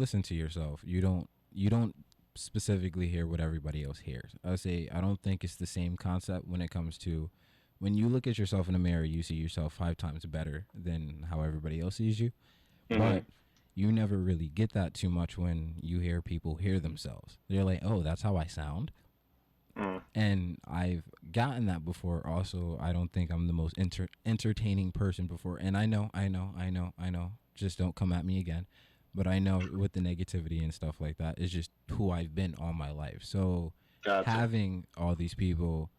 listen to yourself, you don't you don't specifically hear what everybody else hears. I say I don't think it's the same concept when it comes to when you look at yourself in the mirror, you see yourself five times better than how everybody else sees you. Mm-hmm. But you never really get that too much when you hear people hear themselves. They're like, "Oh, that's how I sound." Mm. And I've gotten that before. Also, I don't think I'm the most enter- entertaining person before. And I know, I know, I know, I know. Just don't come at me again. But I know with the negativity and stuff like that, it's just who I've been all my life. So gotcha. having all these people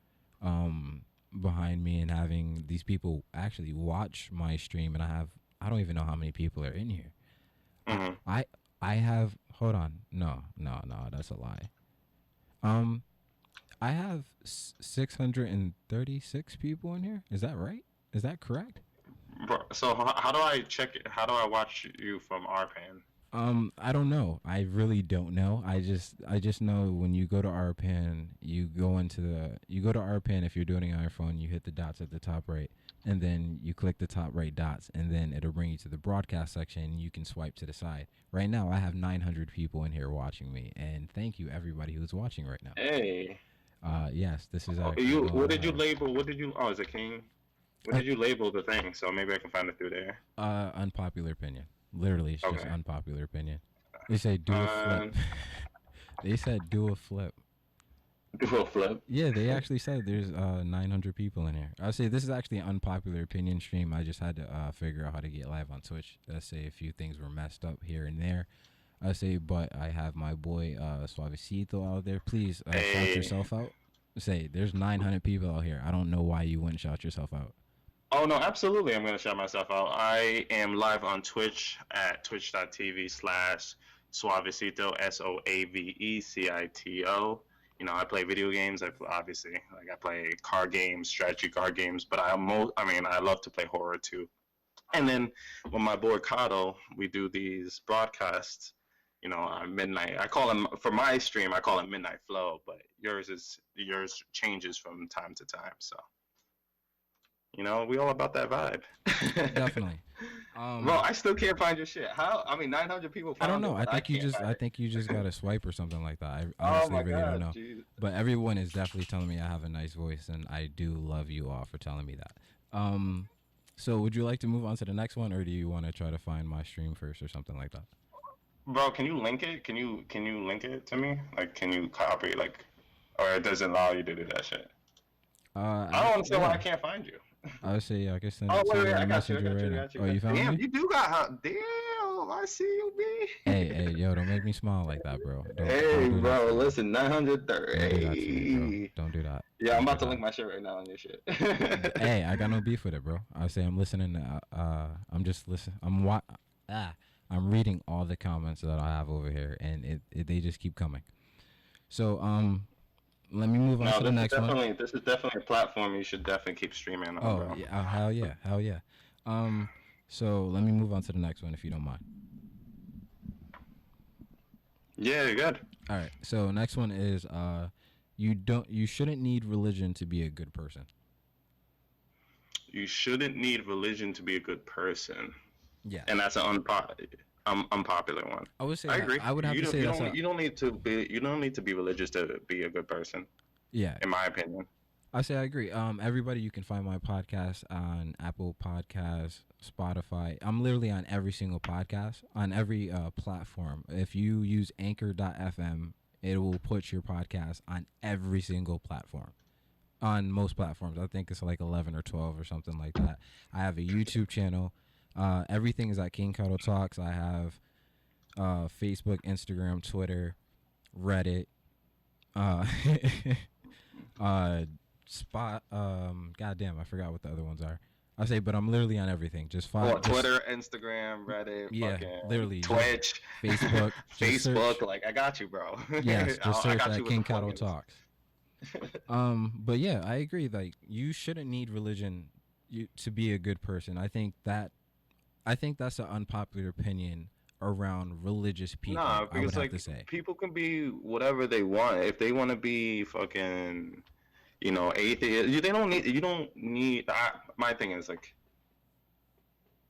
um, behind me and having these people actually watch my stream, and I have I don't even know how many people are in here. Mm-hmm. I I have hold on no no no that's a lie. Um, I have 636 people in here. Is that right? Is that correct? So how do I check? It? How do I watch you from RPAN? Um, I don't know. I really don't know. I just I just know when you go to RPAN, you go into the you go to RPAN if you're doing an iPhone, you hit the dots at the top right, and then you click the top right dots, and then it'll bring you to the broadcast section. And you can swipe to the side. Right now, I have 900 people in here watching me, and thank you everybody who's watching right now. Hey. Uh, yes, this is. Oh, you. What did you label? What did you? Oh, is it King? What did you label the thing? So maybe I can find it through there. Uh, unpopular opinion. Literally, it's okay. just unpopular opinion. They say do a flip. Um, they said do a flip. Do a flip. Yeah, they actually said there's uh 900 people in here. I say this is actually an unpopular opinion stream. I just had to uh, figure out how to get live on Twitch. Let's say a few things were messed up here and there. I say, but I have my boy uh, Suavecito out there. Please uh, hey. shout yourself out. Say, there's 900 people out here. I don't know why you wouldn't shout yourself out. Oh no, absolutely! I'm gonna shout myself out. I am live on Twitch at twitch.tv slash Suavecito S O A V E C I T O. You know, I play video games. I obviously like I play card games, strategy card games, but I most I mean I love to play horror too. And then with my boy Kato, we do these broadcasts you know, uh, midnight. I call them for my stream. I call it midnight flow, but yours is yours changes from time to time. So, you know, we all about that vibe. Definitely. Um, Bro, I still can't find your shit. How? I mean, 900 people. I don't know. I think I you just. I think you just got to swipe or something like that. I oh honestly oh really God, don't know. But everyone is definitely telling me I have a nice voice, and I do love you all for telling me that. Um, so would you like to move on to the next one, or do you want to try to find my stream first or something like that? Bro, can you link it? Can you can you link it to me? Like, can you copy like, or it doesn't allow you to do that shit? Uh, I don't understand yeah. why I can't find you. I say I can send oh, it wait, wait, I got you, I got you, I got you. Oh, you found Damn, me? you do got how? Damn, I see you, B. hey, hey, yo, don't make me smile like that, bro. Don't, hey, don't bro, that. listen, 930. Don't do, me, don't do that. Yeah, I'm about to link my shirt right now on your shit. hey, I got no beef with it, bro. I say I'm listening. To, uh, I'm just listening. I'm what? Ah, I'm reading all the comments that I have over here, and it, it they just keep coming. So um, let me move on no, to the next one. This is definitely a platform you should definitely keep streaming on. Oh bro. yeah, oh, hell yeah, hell yeah. Um, so let me move on to the next one if you don't mind. Yeah, you're good. All right. So next one is uh, you don't you shouldn't need religion to be a good person. You shouldn't need religion to be a good person. Yeah, and that's an unpopular, um, unpopular one. I would say I agree. I would have you to say you don't, a... you don't need to be you don't need to be religious to be a good person. Yeah, in my opinion. I say I agree. Um, everybody, you can find my podcast on Apple Podcasts, Spotify. I'm literally on every single podcast on every uh, platform. If you use Anchor.fm, it will put your podcast on every single platform. On most platforms, I think it's like 11 or 12 or something like that. I have a YouTube channel. Uh, everything is at King Kado Talks. I have uh, Facebook, Instagram, Twitter, Reddit, uh, uh, Spot. Um, goddamn, I forgot what the other ones are. I say, but I'm literally on everything. Just follow well, Twitter, Instagram, Reddit, yeah, literally Twitch, Facebook, Facebook. Search. Like I got you, bro. yes, just search that King Kado Talks. um, but yeah, I agree. Like you shouldn't need religion you, to be a good person. I think that I think that's an unpopular opinion around religious people. Nah, because like people can be whatever they want. If they want to be fucking, you know, atheist, they don't need. You don't need. I, my thing is like,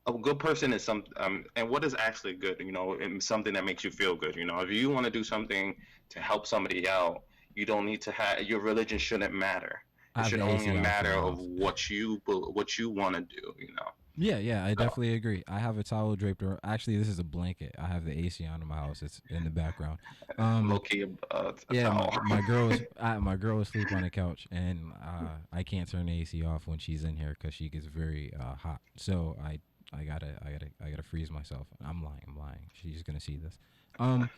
a good person is some um, and what is actually good you know something that makes you feel good you know if you want to do something to help somebody out you don't need to have your religion shouldn't matter it have should only AC on for matter of what you what you want to do you know Yeah, yeah, I definitely agree. I have a towel draped around. Actually, this is a blanket. I have the AC on in my house. It's in the background. Um, low key uh, yeah, towel. my, my girl is I, my girl is asleep on the couch, and uh, I can't turn the AC off when she's in here because she gets very uh, hot. So I I gotta I gotta I gotta freeze myself. I'm lying. I'm lying. She's gonna see this. Um,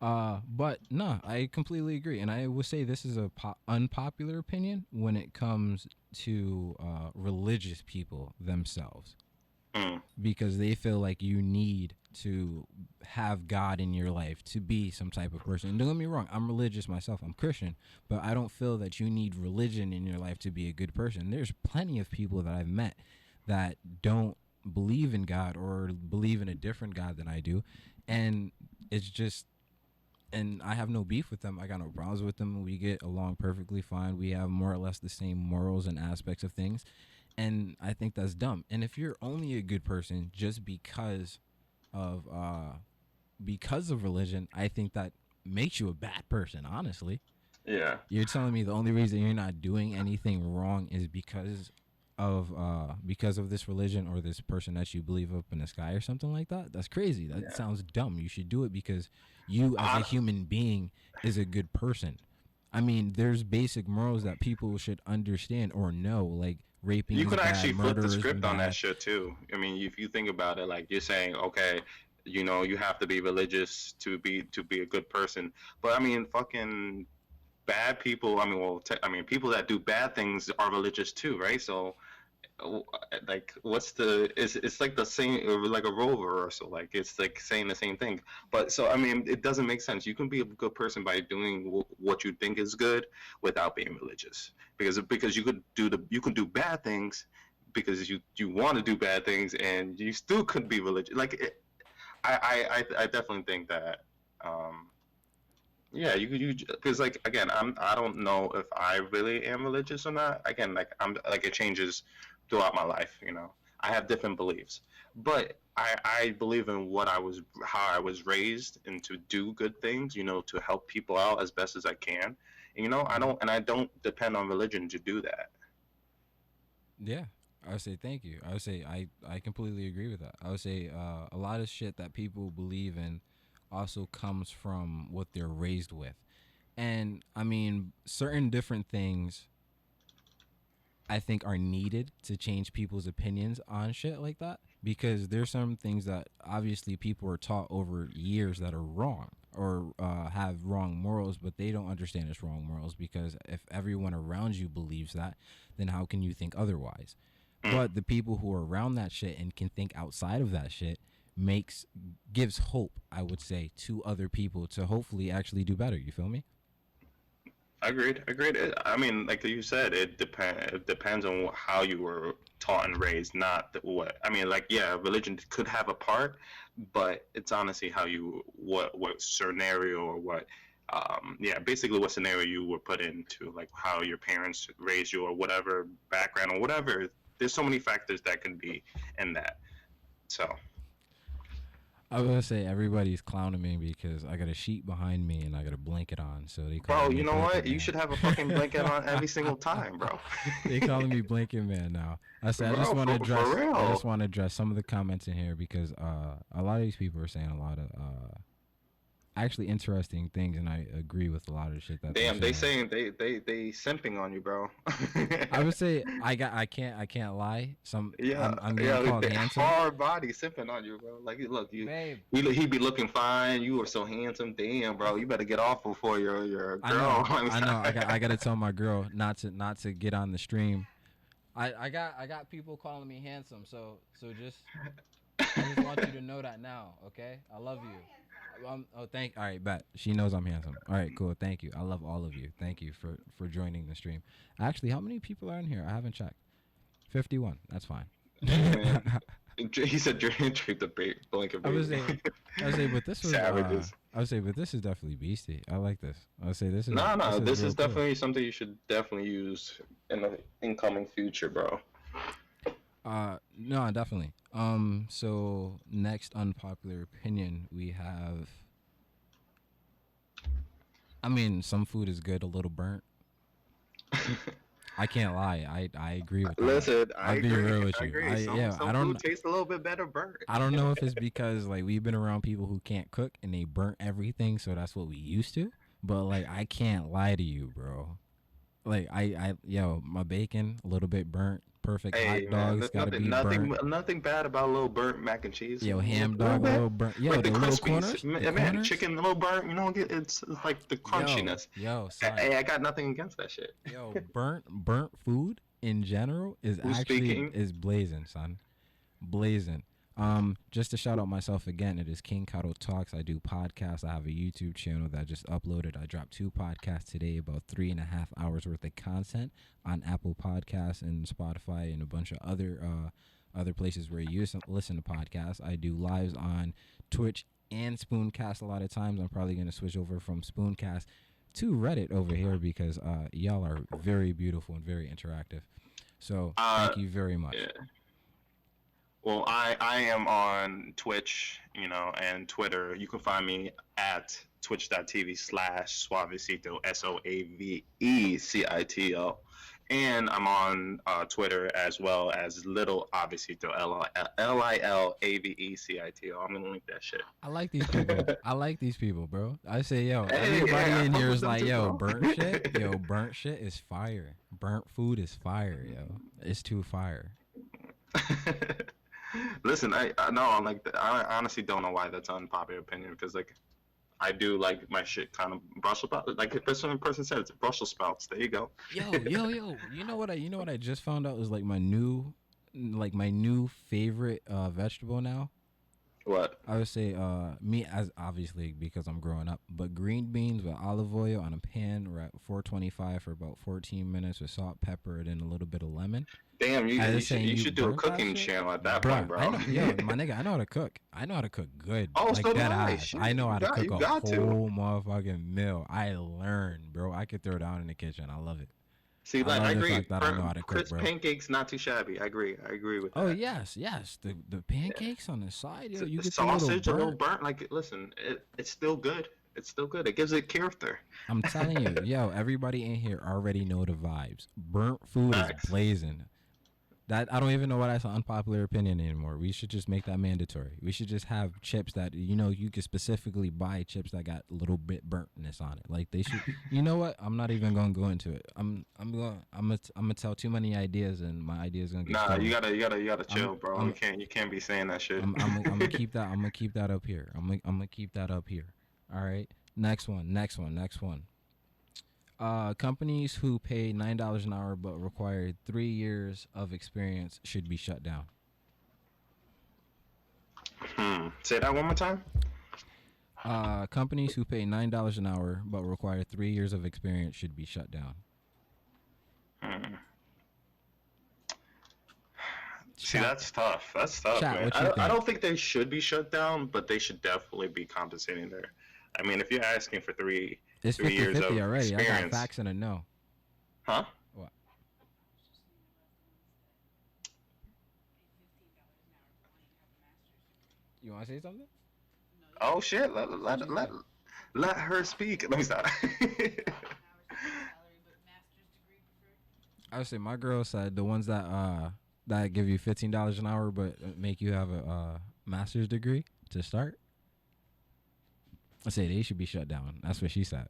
uh, but no, I completely agree, and I would say this is a po- unpopular opinion when it comes to uh, religious people themselves Mm, because they feel like you need to have God in your life to be some type of person. And don't get me wrong, I'm religious myself. I'm Christian, but I don't feel that you need religion in your life to be a good person. There's plenty of people that I've met that don't believe in God or believe in a different God than I do, and it's just and I have no beef with them. I got no problems with them. We get along perfectly fine. We have more or less the same morals and aspects of things. And I think that's dumb. And if you're only a good person just because of uh because of religion, I think that makes you a bad person, honestly. yeah You're telling me the only reason you're not doing anything wrong is because of uh because of this religion or this person that you believe up in the sky or something like that? That's crazy. That Yeah. sounds dumb. You should do it because you as a human being is a good person. I mean, there's basic morals that people should understand or know, like raping. you could bad, actually flip the script on that shit too. I mean, if you think about it, like you're saying, okay, you know, you have to be religious to be to be a good person. But I mean, fucking bad people. I mean, well, te- I mean, people that do bad things are religious too, right? So, like, what's the? It's it's like the same, like a role reversal. Like it's like saying the same thing. But so I mean, it doesn't make sense. You can be a good person by doing w- what you think is good without being religious because because you could do the you can do bad things because you you want to do bad things and you still could be religious like it, I, I I definitely think that um yeah you you because like again I'm I don't know if I really am religious or not again like I'm like it changes throughout my life you know I have different beliefs but I, I believe in what I was how I was raised and to do good things you know to help people out as best as I can you know i don't and i don't depend on religion to do that Yeah, I would say thank you. I would say I I completely agree with that. I would say uh, a lot of shit that people believe in also comes from what they're raised with, and I mean certain different things. I think are needed to change people's opinions on shit like that because there's some things that obviously people are taught over years that are wrong or uh, have wrong morals, but they don't understand it's wrong morals because if everyone around you believes that, then how can you think otherwise? But the people who are around that shit and can think outside of that shit makes gives hope, I would say, to other people to hopefully actually do better. You feel me? Agreed agreed. I mean like you said it depend it depends on how you were taught and raised not what i mean like yeah religion could have a part but it's honestly how you what what scenario or what um yeah basically what scenario you were put into like how your parents raised you or whatever background or whatever. There's so many factors that can be in that. So I was gonna say everybody's clowning me because I got a sheet behind me and I got a blanket on, so they call bro you know what you should have a fucking blanket on every single time bro they calling me blanket man now. I said I just want to address. I just want to address some of the comments in here because uh, a lot of these people are saying a lot of uh, actually interesting things, and I agree with a lot of the shit that. Damn, they saying. they they they simping on you, bro. I would say I got. I can't. I can't lie. Some. yeah, I'm, I'm yeah, called handsome. hard body simping on you, bro. Like, look, you Babe. he he be looking fine. You are so handsome. Damn, bro, you better get off before your your I girl. know. I know. I got. I got to tell my girl not to not to get on the stream. I, I got I got people calling me handsome, so so just I just want you to know that now, okay? I love you. Um, oh, thank. All right, bet she knows I'm handsome. All right, cool. Thank you. I love all of you. Thank you for for joining the stream. Actually, how many people are in here? I haven't checked. Fifty-one. That's fine. He said draped the ba- blanket. I was saying, I was saying, but this was. Uh, Savages. I would say, but this is definitely beastie. I like this. I would say this is. No, no, this real is cool. definitely something you should definitely use in the incoming future, bro. Uh, no, definitely. Um. So next unpopular opinion we have. I mean, some food is good, a little burnt. I can't lie. I I agree with that. Listen, I I'll be agree. real with I you. agree. I- some yeah, some I don't- food tastes a little bit better burnt. I don't know if it's because like we've been around people who can't cook and they burnt everything, so that's what we used to. But like I can't lie to you, bro. Like I, I, yo, my bacon a little bit burnt. Perfect Hey hot man, dogs gotta nothing, be nothing, burnt. nothing bad about a little burnt mac and cheese. Yo, ham dog a little burnt. Yo, like the, the, little corners. man, the corners? chicken a little burnt. You know, it's, it's like the crunchiness. Yo, yo, Hey, Hey, I got nothing against that shit. yo, burnt burnt food in general is Who's actually speaking? is blazing, son, blazing. Um, just to shout out myself again, it is King Kado Talks. I do podcasts. I have a YouTube channel that I just uploaded. I dropped two podcasts today, about three and a half hours worth of content on Apple Podcasts and Spotify and a bunch of other uh other places where you listen, to podcasts. I do lives on Twitch and Spooncast a lot of times. I'm probably gonna switch over from Spooncast to Reddit over here because uh y'all are very beautiful and very interactive. So Uh, thank you very much. Yeah. Well, I I am on Twitch, you know, and Twitter. You can find me at twitch.tv slash suavecito s o a v e c i t o, and I'm on uh, Twitter as well as little avecito l i l a v e c i t o. I'm gonna link that shit. I like these people. I like these people, bro. I say, yo, Hey, everybody yeah, in here is like, yo, bro. burnt shit, yo, burnt shit is fire. Burnt food is fire, yo. It's too fire. Listen, I I know I'm like I honestly don't know why that's unpopular opinion because like I do like my shit kind of Brussels sprouts. Like if a certain person said, it's Brussels sprouts. There you go. Yo, yo, yo. You know what I? You know what I just found out is like my new, like my new favorite uh, vegetable now. What? I would say uh me as obviously because I'm growing up, but green beans with olive oil on a pan. We're at 425 for about 14 minutes with salt, pepper, and then a little bit of lemon. Damn, you, you should, you you should do a cooking channel at that Bruh, point, bro. Know, yo, my nigga, I know how to cook. I know how to cook good. Oh, like so that I. I know how to got- cook a got to. whole motherfucking meal. I learned, bro. I could throw it down in the kitchen. I love it. See, I like love I agree. fact I know how to cook, crisp bro. pancakes not too shabby. I agree. I agree with that. Oh that. yes, yes. The the pancakes on the side, yo, you the get little sausage a little burnt. burnt. Like, listen, it, it's still good. It's still good. It gives it character. I'm telling you, yo, everybody in here already know the vibes. Burnt food Facts. is blazing. That I don't even know why that's an unpopular opinion anymore. We should just make that mandatory. We should just have chips that you know you could specifically buy chips that got a little bit burntness on it. Like they should. you know what? I'm not even gonna go into it. I'm I'm going I'm gonna I'm gonna tell too many ideas and my ideas gonna get. Nah, stolen. you gotta, you gotta, you gotta I'm- chill, bro. I'm- you can't, you can't be saying that shit. I'm, I'm, I'm gonna keep that. I'm gonna keep that up here. I'm gonna, I'm gonna keep that up here. All right. Next one. Next one. Next one. Uh, companies who pay nine dollars an hour but require three years of experience should be shut down. Hmm. Say that one more time. Uh, companies who pay nine dollars an hour but require three years of experience should be shut down. Hmm. See, that's tough. That's tough, Chat, man. I, don't- I don't think they should be shut down, but they should definitely be compensating there. I mean, if you're asking for three, it's three 50 years 50 of already. I got experience. facts and a no. huh? What? You want to say something? Oh shit! Let let let, let her speak. Let me stop. I would say my girl said the ones that uh that give you fifteen dollars an hour but make you have a uh, master's degree to start. I say they should be shut down. That's what she said.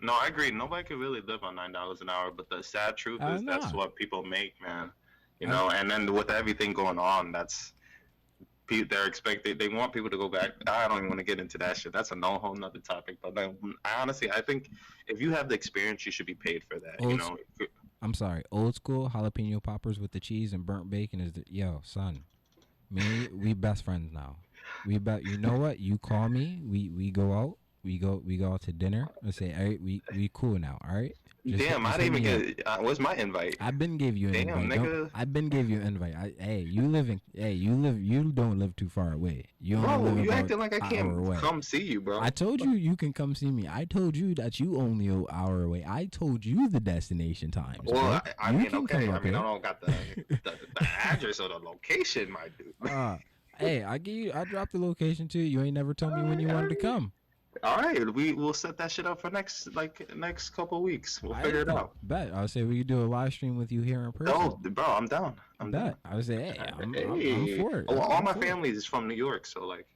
no, I agree. Nobody can really live on nine dollars an hour, but the sad truth I is that's what people make, man. You I- know, and then with everything going on, that's they're expected. They want people to go back. I don't even want to get into that shit. That's a no whole nother topic. But then, I honestly, I think if you have the experience, you should be paid for that. You know, I'm sorry, old school jalapeno poppers with the cheese and burnt bacon is the yo son. Me, we best friends now. We about you know what? You call me, we we go out, we go we go out to dinner. I say, all right, we we cool now, all right. Just Damn, I didn't even get. Uh, what's my invite? I've been gave you an Damn, invite. Nigga. I've been gave you an invite. I, hey, you live in. Hey, you live. You don't live too far away. You only Bro, live you acting like I can't away. come see you, bro. I told you you can come see me. I told you that you only an hour away. I told you the destination times. well, bro. I, I mean, okay. I mean, I don't got the, the the address or the location, my dude. Uh, hey, I give you. I dropped the location to you. You ain't never told me when you wanted to come. All right, we we'll set that shit up for next like next couple weeks. We'll I figure it out. Bet. I would say we could do a live stream with you here in person. Oh, bro, I'm down. I'm bet. down. I would say, hey, I'm, I'm, I'm for it. Oh, I'm all my family is from New York, so like,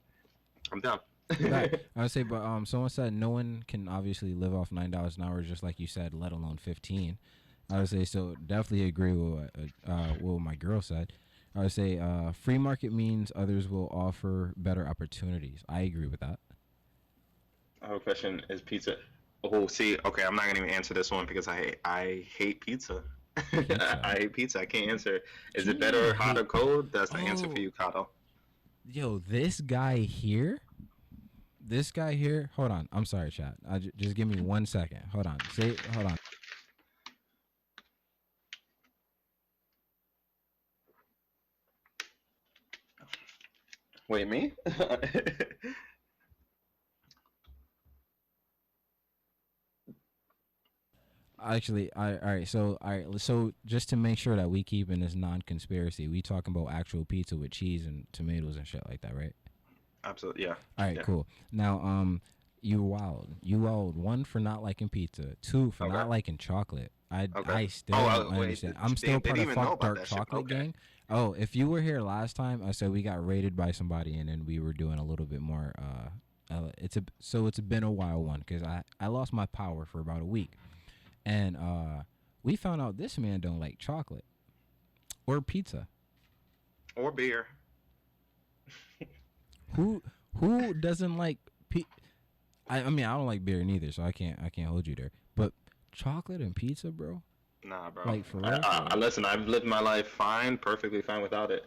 I'm down. I would say, but um, someone said no one can obviously live off nine dollars an hour, just like you said, let alone fifteen. I would say so. Definitely agree with what, uh, uh, what my girl said. I would say uh, free market means others will offer better opportunities. I agree with that. I have a question: Is pizza? Oh, see, okay, I'm not gonna even answer this one because I I hate pizza. Pizza. I hate pizza. I can't answer. Is it better hot or cold? That's the answer Oh. for you, Kato. Yo, this guy here, this guy here. Hold on, I'm sorry, chat. I j- just give me one second. Hold on. Say, hold on. Wait, me? Actually, I all right. So all right. So just to make sure that we keep in this non-conspiracy, we talking about actual pizza with cheese and tomatoes and shit like that, right? Absolutely, yeah. All right, Yeah. cool. Now, um, you wild. You wild. One for not liking pizza. Two for Okay. not liking chocolate. I Okay. I still Oh, don't wait, understand. I'm still part of Fuck Dark. Chocolate Okay. Gang. Oh, if you were here last time, I said we got raided by somebody, and then we were doing a little bit more. Uh, uh it's a so it's been a while one because I I lost my power for about a week, and uh, we found out this man don't like chocolate or pizza. Or beer. Who who doesn't like pe- I, I mean I don't like beer neither, so I can't I can't hold you there. But chocolate and pizza, bro. Nah, bro. Like, for I, real, I, for I- listen, I've lived my life fine, perfectly fine without it.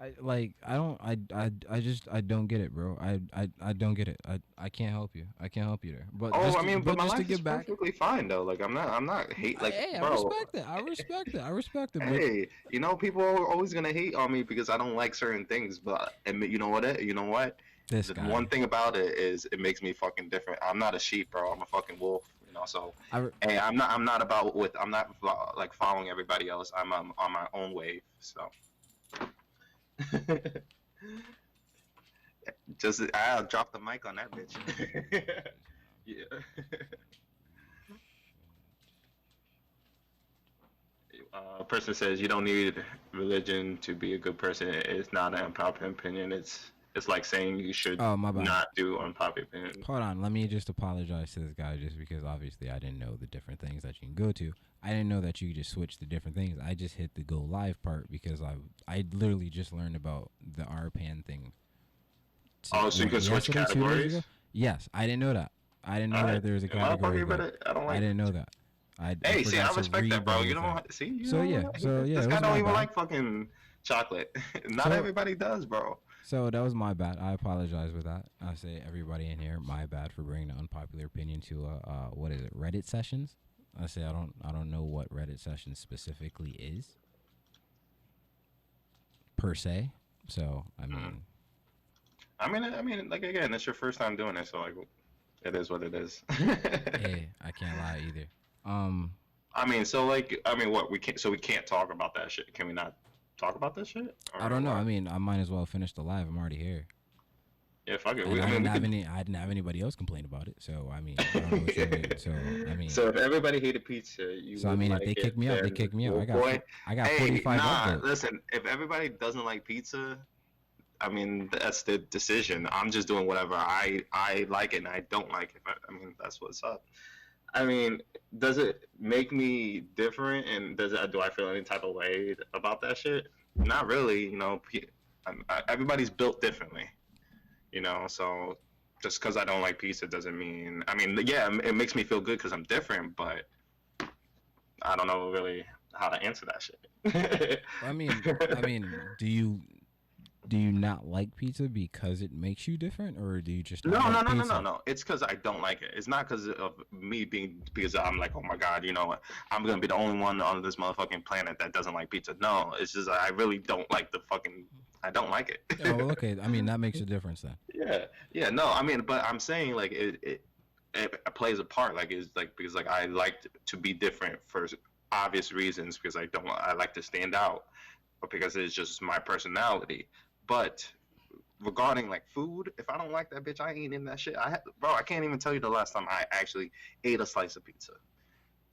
I like I don't I, I, I just I don't get it, bro. I, I, I don't get it. I, I can't help you. I can't help you there. But Oh, just I mean, but, my just to life is back. perfectly fine though. Like, I'm not, I'm not hate. Like, hey, I respect it. I respect it. I respect it. But Hey, you know, people are always gonna hate on me because I don't like certain things. But and you know what? It, You know what? this The guy. one thing about it is it makes me fucking different. I'm not a sheep, bro. I'm a fucking wolf. Know, so I re- hey, I'm not, I'm not about with, I'm not like following everybody else. I'm um, on my own wave. So. Just I'll drop the mic on that bitch. yeah. uh, person says you don't need religion to be a good person. It's not an unpopular opinion. It's it's like saying you should oh my bad. not do unpopular opinion. Hold on, let me just apologize to this guy just because obviously I didn't know the different things that you can go to. I didn't know that you could just switch the different things. I just hit the go live part because I I literally just learned about the RPAN thing. Oh, so you can switch categories? Yes, I didn't know that. I didn't know Alright. that there was a category. I don't like I didn't know that. I, I Hey, see, I respect that, bro. You don't see. You So, don't- yeah, so, yeah, this guy don't even bad. like fucking chocolate. Not So- everybody does, bro. So that was my bad. I apologize with that. I say everybody in here, my bad for bringing an unpopular opinion to uh, uh what is it, Reddit sessions? I say I don't I don't know what Reddit sessions specifically is per se. So I mean, I mean, I mean, like again, it's your first time doing it, so like, it is what it is. hey, I can't lie either. Um, I mean, so like, I mean, what we can't, so we can't talk about that shit. Can we not talk about this shit? Or I don't know. what? I mean, I might as well finish the live. I'm already here. yeah, fuck it. We, I I mean, didn't have could, any. I didn't have anybody else complain about it. So I mean, I don't know what so I mean, so if everybody hated pizza, you. so I mean, if like they kick me out, they kick me out. oh, I got boy. I got hey, 45 nah, upvotes. listen. If everybody doesn't like pizza, I mean that's the decision. I'm just doing whatever I I like it and I don't like it. I, I mean that's what's up. I mean, does it make me different? And does it, do I feel any type of way about that shit? Not really. You know, everybody's built differently. You know, so just because I don't like pizza doesn't mean. I mean, yeah, it makes me feel good because I'm different, but I don't know really how to answer that shit. I mean, I mean, do you do you not like pizza because it makes you different, or do you just No, no, like no, no, pizza? no, no. It's because I don't like it. It's not because of me being because I'm like, oh my god, you know, I'm gonna be the only one on this motherfucking planet that doesn't like pizza. No, it's just I really don't like the fucking. I don't like it. oh, okay. I mean, that makes a difference then. yeah, yeah. No, I mean, but I'm saying like it, it, it plays a part. Like it's like because like I like to be different for obvious reasons because I don't. I like to stand out, but because it's just my personality. But regarding like food, if I don't like that bitch, I ain't in that shit. I ha- bro, I can't even tell you the last time I actually ate a slice of pizza.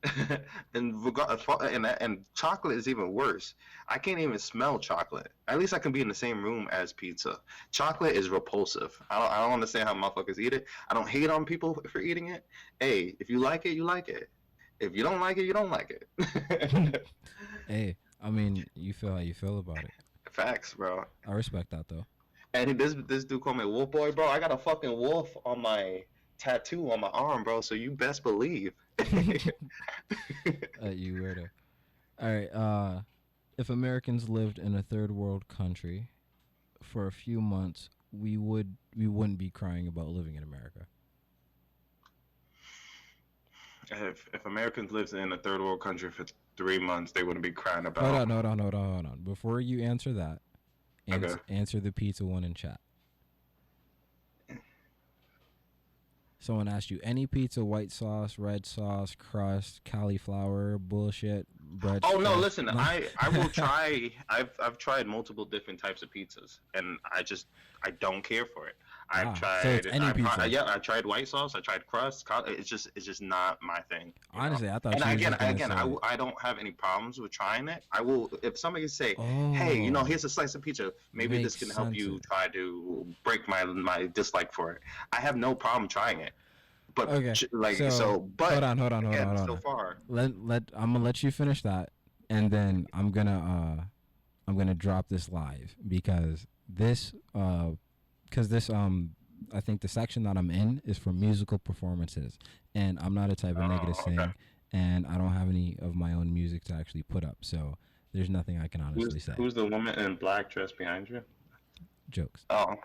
and regard and and chocolate is even worse. I can't even smell chocolate. At least I can be in the same room as pizza. Chocolate is repulsive. I don't, I don't understand how motherfuckers eat it. I don't hate on people for eating it. Hey, if you like it, you like it. If you don't like it, you don't like it. Hey, I mean, you feel how you feel about it. Facts, bro. I respect that though. And this this dude called me Wolf Boy, bro. I got a fucking wolf on my tattoo on my arm, bro. So you best believe. Uh, you weirdo. All right. Uh, if Americans lived in a third world country for a few months, we would we wouldn't be crying about living in America. if if Americans lived in a third world country for three months, they wouldn't be crying about. Hold on, hold on, hold on, hold on. Before you answer that, ans- Okay. answer the pizza one in chat. Someone asked you any pizza, white sauce, red sauce, crust, cauliflower, bullshit, bread. Oh no! Listen, I I will try. I've I've tried multiple different types of pizzas, and I just I don't care for it. I've Ah, so tried. it's any I, pizza. yeah, I tried white sauce. I tried crust. It's just it's just not my thing. you know? Honestly, I thought. And again, again, I, I don't have any problems with trying it. I will if somebody say, oh, hey, you know, here's a slice of pizza. Maybe this can help you try to break my my dislike for it. I have no problem trying it. But Okay, like so, so, but hold on, hold on, hold again, on, hold on. so far, Let let I'm gonna let you finish that, and then I'm gonna uh, I'm gonna drop this live because this uh, because this um, I think the section that I'm in is for musical performances, and I'm not a type of Oh, negative okay. thing, and I don't have any of my own music to actually put up, so there's nothing I can honestly who's, say. who's the woman in black dress behind you? Jokes. Oh,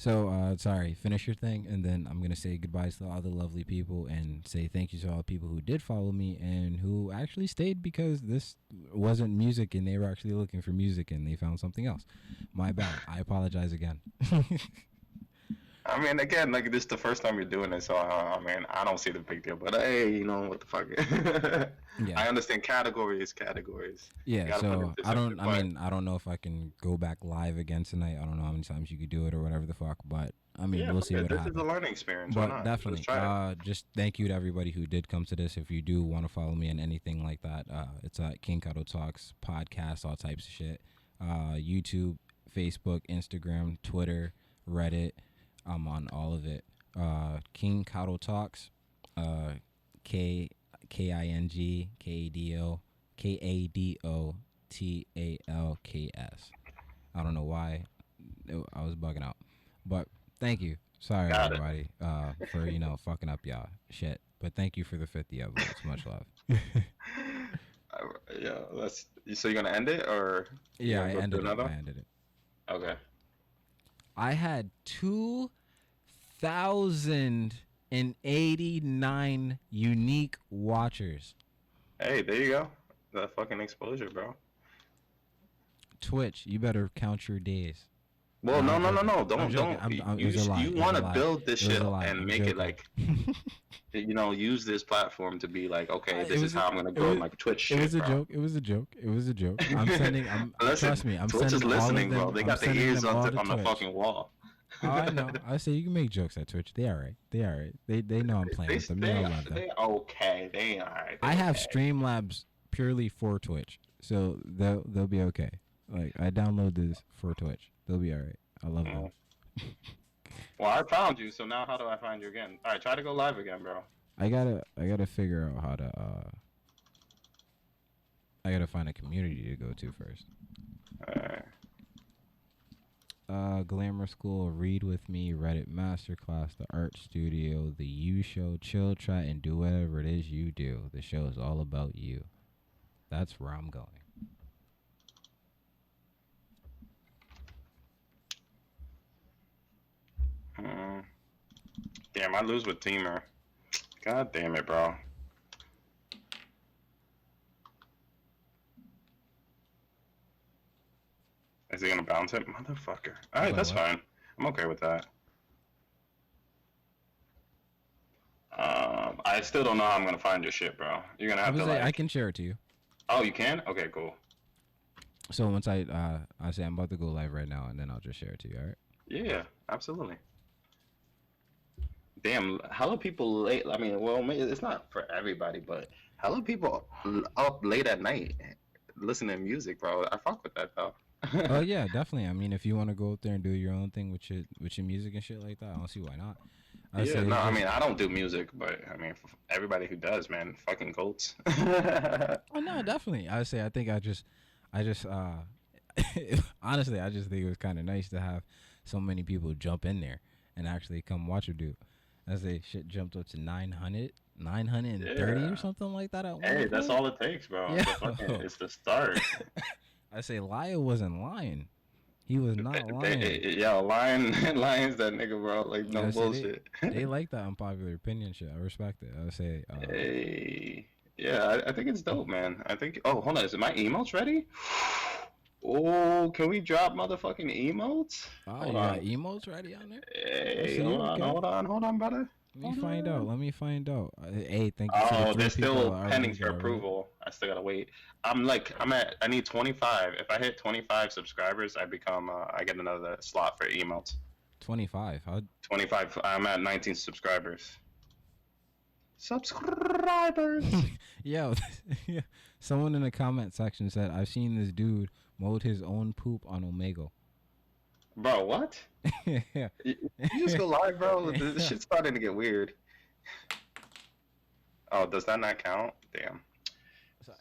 So uh, sorry, finish your thing, and then I'm gonna say goodbyes to all the lovely people, and say thank you to all the people who did follow me and who actually stayed because this wasn't music, and they were actually looking for music, and they found something else. My bad. I apologize again. I mean, again, like this is the first time you're doing it, so uh, I mean, I don't see the big deal. But hey, you know what the fuck? I understand categories, categories. yeah. gotta put it So I don't. I mean, I don't know if I can go back live again tonight. I don't know how many times you could do it or whatever the fuck, but I mean, yeah, we'll see what this happens. is a learning experience. Why but not? definitely Let's try it. uh just thank you to everybody who did come to this if you do want to follow me in anything like that uh it's uh king kado talks podcast all types of shit uh youtube facebook instagram twitter reddit i'm on all of it uh king kado talks uh k k i n g k a d o k a d o t a l k s i don't know why i was bugging out but thank you Sorry, Got everybody, uh, for you know fucking up y'all shit. But thank you for the fifty upvotes. Much love. Yeah, let's. So you're gonna end it, or yeah, I wanna go to ended it. another? I ended it. okay? I had two thousand and eighty nine unique watchers. Hey, there you go. That fucking exposure, bro. Twitch, you better count your days. Well, No, no, no, no, no. joking. I'm Don't, don't. I'm- I'm- you was a lie. you want to build this shit and make it like, you know, use this platform to be like, okay, Uh, this is how I'm gonna it grow my Twitch shit, it was a joke. It was a joke. It was a joke. I'm sending. I'm trust me. I'm Twitch sending is all of listening, them. bro. They got the ears on, the, on the fucking wall. Oh, I know. I say you can make jokes at Twitch. They all right. They all right. They they know I'm playing They, with them. they, They all love them. they okay. They alright. I have okay. Streamlabs purely for Twitch, so they'll they'll be okay. Like I download this for Twitch. They'll be all right. I love them. Oh. Well, I found you, so now how do I find you again? All right, try to go live again, bro. I gotta I gotta figure out how to. uh I gotta find a community to go to first. Alright uh, Glamour School, Read With Me, Reddit Masterclass, The Art Studio, The You Show, Chill Chat, and do whatever it is you do. The show is all about you. That's where I'm going. Mm. Damn, I lose with Teamer. God damn it, bro. Is he gonna bounce it? Motherfucker. Alright, that's what? fine. I'm okay with that. Um, I still don't know how I'm gonna find your shit, bro. You're gonna have to like. I can share it to you. Oh, you can? Okay, cool. So once I uh I say I'm about to go live right now, and then I'll just share it to you. All right. Yeah, absolutely. Damn, hello people late. I mean, well, it's not for everybody, but hello people up late at night listening to music, bro. I fuck with that though. Oh yeah, definitely. I mean, if you want to go out there and do your own thing with your with your music and shit like that, I don't see why not. I'd yeah, no, I mean, I don't do music, but I mean, everybody who does, man, fucking goats. Oh no, definitely. I say I think I just, I just, uh, honestly, I just think it was kind of nice to have so many people jump in there and actually come watch her do. I say shit jumped up to 900, 930 Yeah. or something like that. At one hey, that's all it takes, bro. Yeah. The fucking, it's the start. I say Lyle wasn't lying. He was not lying. they- yo, lion, lion's that nigga, bro. Like no Yeah, bullshit. they like that unpopular opinion shit. I respect it. I would say, uh, Hey, yeah, I, I think it's dope, man. I think. Oh, hold on, is my emotes ready? Oh, can we drop motherfucking emotes? oh, hold you got on. emotes ready on there? Hey, hold on, okay. hold on, hold on, brother. Let me Hold find out. Let me find out. Hey, thank you. to the Oh, three they're people still pending for approval. I still gotta wait. I'm like, I'm at, I need 25. If I hit 25 subscribers, I become, uh, I get another slot for emotes. 25. How 25. I'm at 19 subscribers. Subscribers. Yo, someone in the comment section said, I've seen this dude mold his own poop on Omegle. Bro, what? yeah. You you just go live, bro. This shit's starting to get weird. Oh, does that not count? Damn.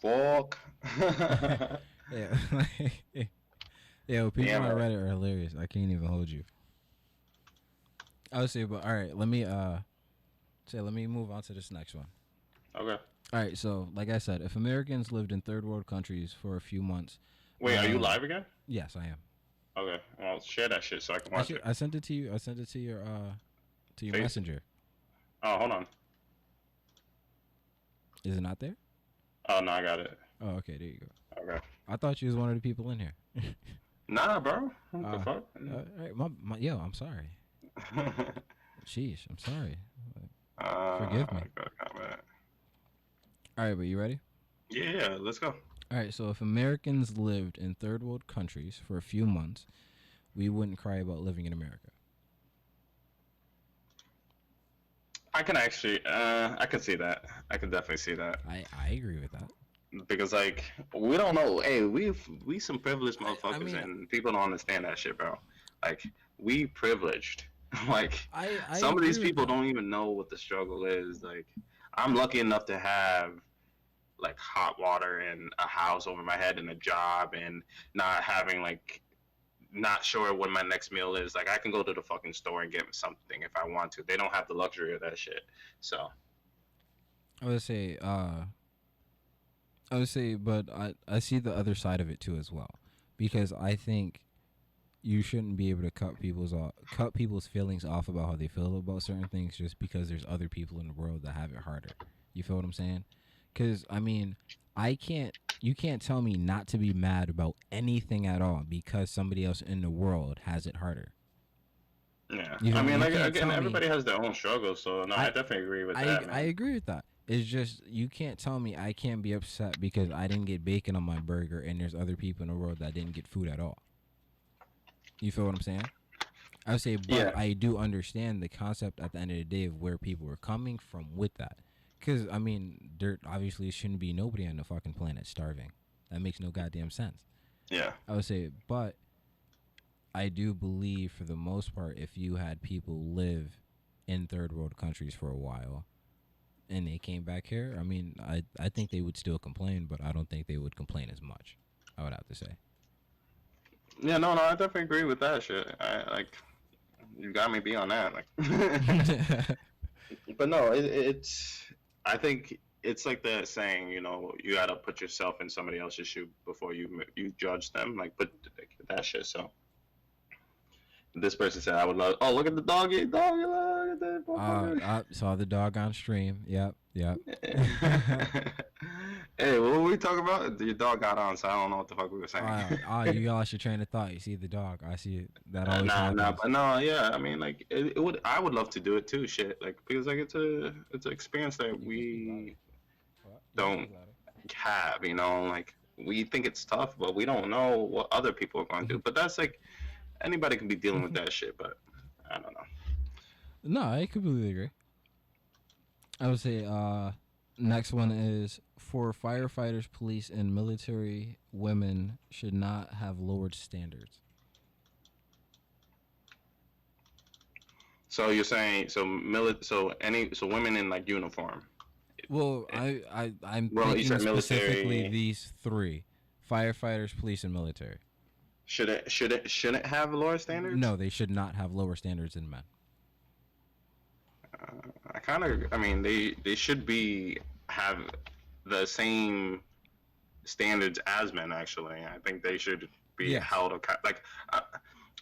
Fuck. Yeah. yeah, people Damn on it. Reddit are hilarious. I can't even hold you. I would say, but all right, let me uh say let me move on to this next one. okay. All right, so like I said, if Americans lived in third world countries for a few months, Wait, are you Um, live again? yes, I am. Okay. Well, share that shit so I can I, watch should- it. I sent it to you. I sent it to your uh to your Face- messenger. Oh, hold on. Is it not there? Oh no, I got it. Oh, okay, there you go. Okay. I thought you was one of the people in here. Nah, bro. What Uh, the fuck? Uh, all right, my, my, yo, I'm sorry. Sheesh, I'm sorry. uh, Forgive me. All right, but you ready? Yeah, yeah, let's go. All right, so if Americans lived in third world countries for a few months, we wouldn't cry about living in America. I can actually, uh, I can see that. I can definitely see that I, I agree with that. because, like, we don't know. Hey, we we some privileged I- I motherfuckers, mean- and people don't understand that shit, bro. Like, we privileged. like, I, I some of these people don't even know what the struggle is. Like, I'm lucky enough to have like hot water and a house over my head and a job and not having like not sure what my next meal is. Like I can go to the fucking store and get something if I want to. They don't have the luxury of that shit. So I would say, uh, I would say, but I, I see the other side of it too as well, because I think you shouldn't be able to cut people's off, cut people's feelings off about how they feel about certain things just because there's other people in the world that have it harder. You feel what I'm saying? Because I mean, I can't. You can't tell me not to be mad about anything at all because somebody else in the world has it harder. yeah, You I mean, like again, tell me- everybody has their own struggles. So no, I, I- definitely agree with I that. Man. I agree with that. It's just you can't tell me I can't be upset because I didn't get bacon on my burger and there's other people in the world that didn't get food at all. You feel what I'm saying? I would say, but Yeah. I do understand the concept at the end of the day of where people were coming from with that. Because I mean, there obviously shouldn't be nobody on the fucking planet starving. That makes no goddamn sense. yeah, I would say, but I do believe for the most part, if you had people live in third world countries for a while and they came back here, I mean, I, I think they would still complain, but I don't think they would complain as much. I would have to say. yeah, no, no, I definitely agree with that shit. I like, you got me be on that. Like, but no, it, it's. I think it's like the saying, you know, you gotta put yourself in somebody else's shoe before you you judge them. Like, put like, that shit. So, this person said, "I would love." Oh, look at the doggy, doggy, look, birthday, Uh, motherfucker. I saw the dog on stream. Yep, yep. hey, what were we talking about? Your dog got on, so I don't know what the fuck we were saying. Ah, ah, you lost your train of thought. You see the dog. I see it. That always nah, happens. nah, but no, yeah. I mean, like, it, it would. I would love to do it too. Shit, like, because like it's a, it's an experience that we don't- have. You know, like we think it's tough, but we don't know what other people are going to do. But that's like anybody can be dealing with that shit. But I don't know. No, I completely agree. I would say uh next one is for firefighters, police, and military women should not have lowered standards. So you're saying so mili- so any so women in like uniform. Well, I, I I'm Well, thinking specifically these three: firefighters, police, and military. Should it should it shouldn't have lower standards? No, they should not have lower standards than men. Uh, I kind of I mean they they should be have the same standards as men actually. I think they should be Yes. held account like I,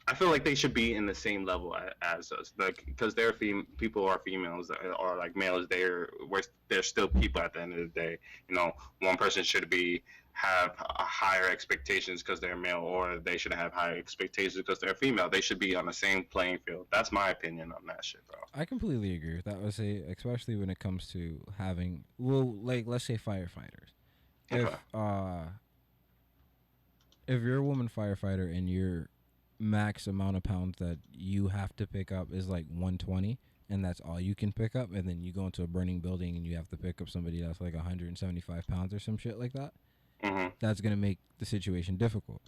I feel like they should be in the same level as us like because they're fem- people are females or like males they're we're, they're still people at the end of the day. You know, one person should be have higher expectations because they're male or they should have higher expectations because they're female. They should be on the same playing field. That's my opinion on that shit, bro. I completely agree with that. I say, especially when it comes to having, well, like let's say firefighters. If uh, if you're a woman firefighter and your max amount of pounds that you have to pick up is like 120, and that's all you can pick up, and then you go into a burning building and you have to pick up somebody that's like 175 pounds or some shit like that, hmm that's gonna make the situation difficult.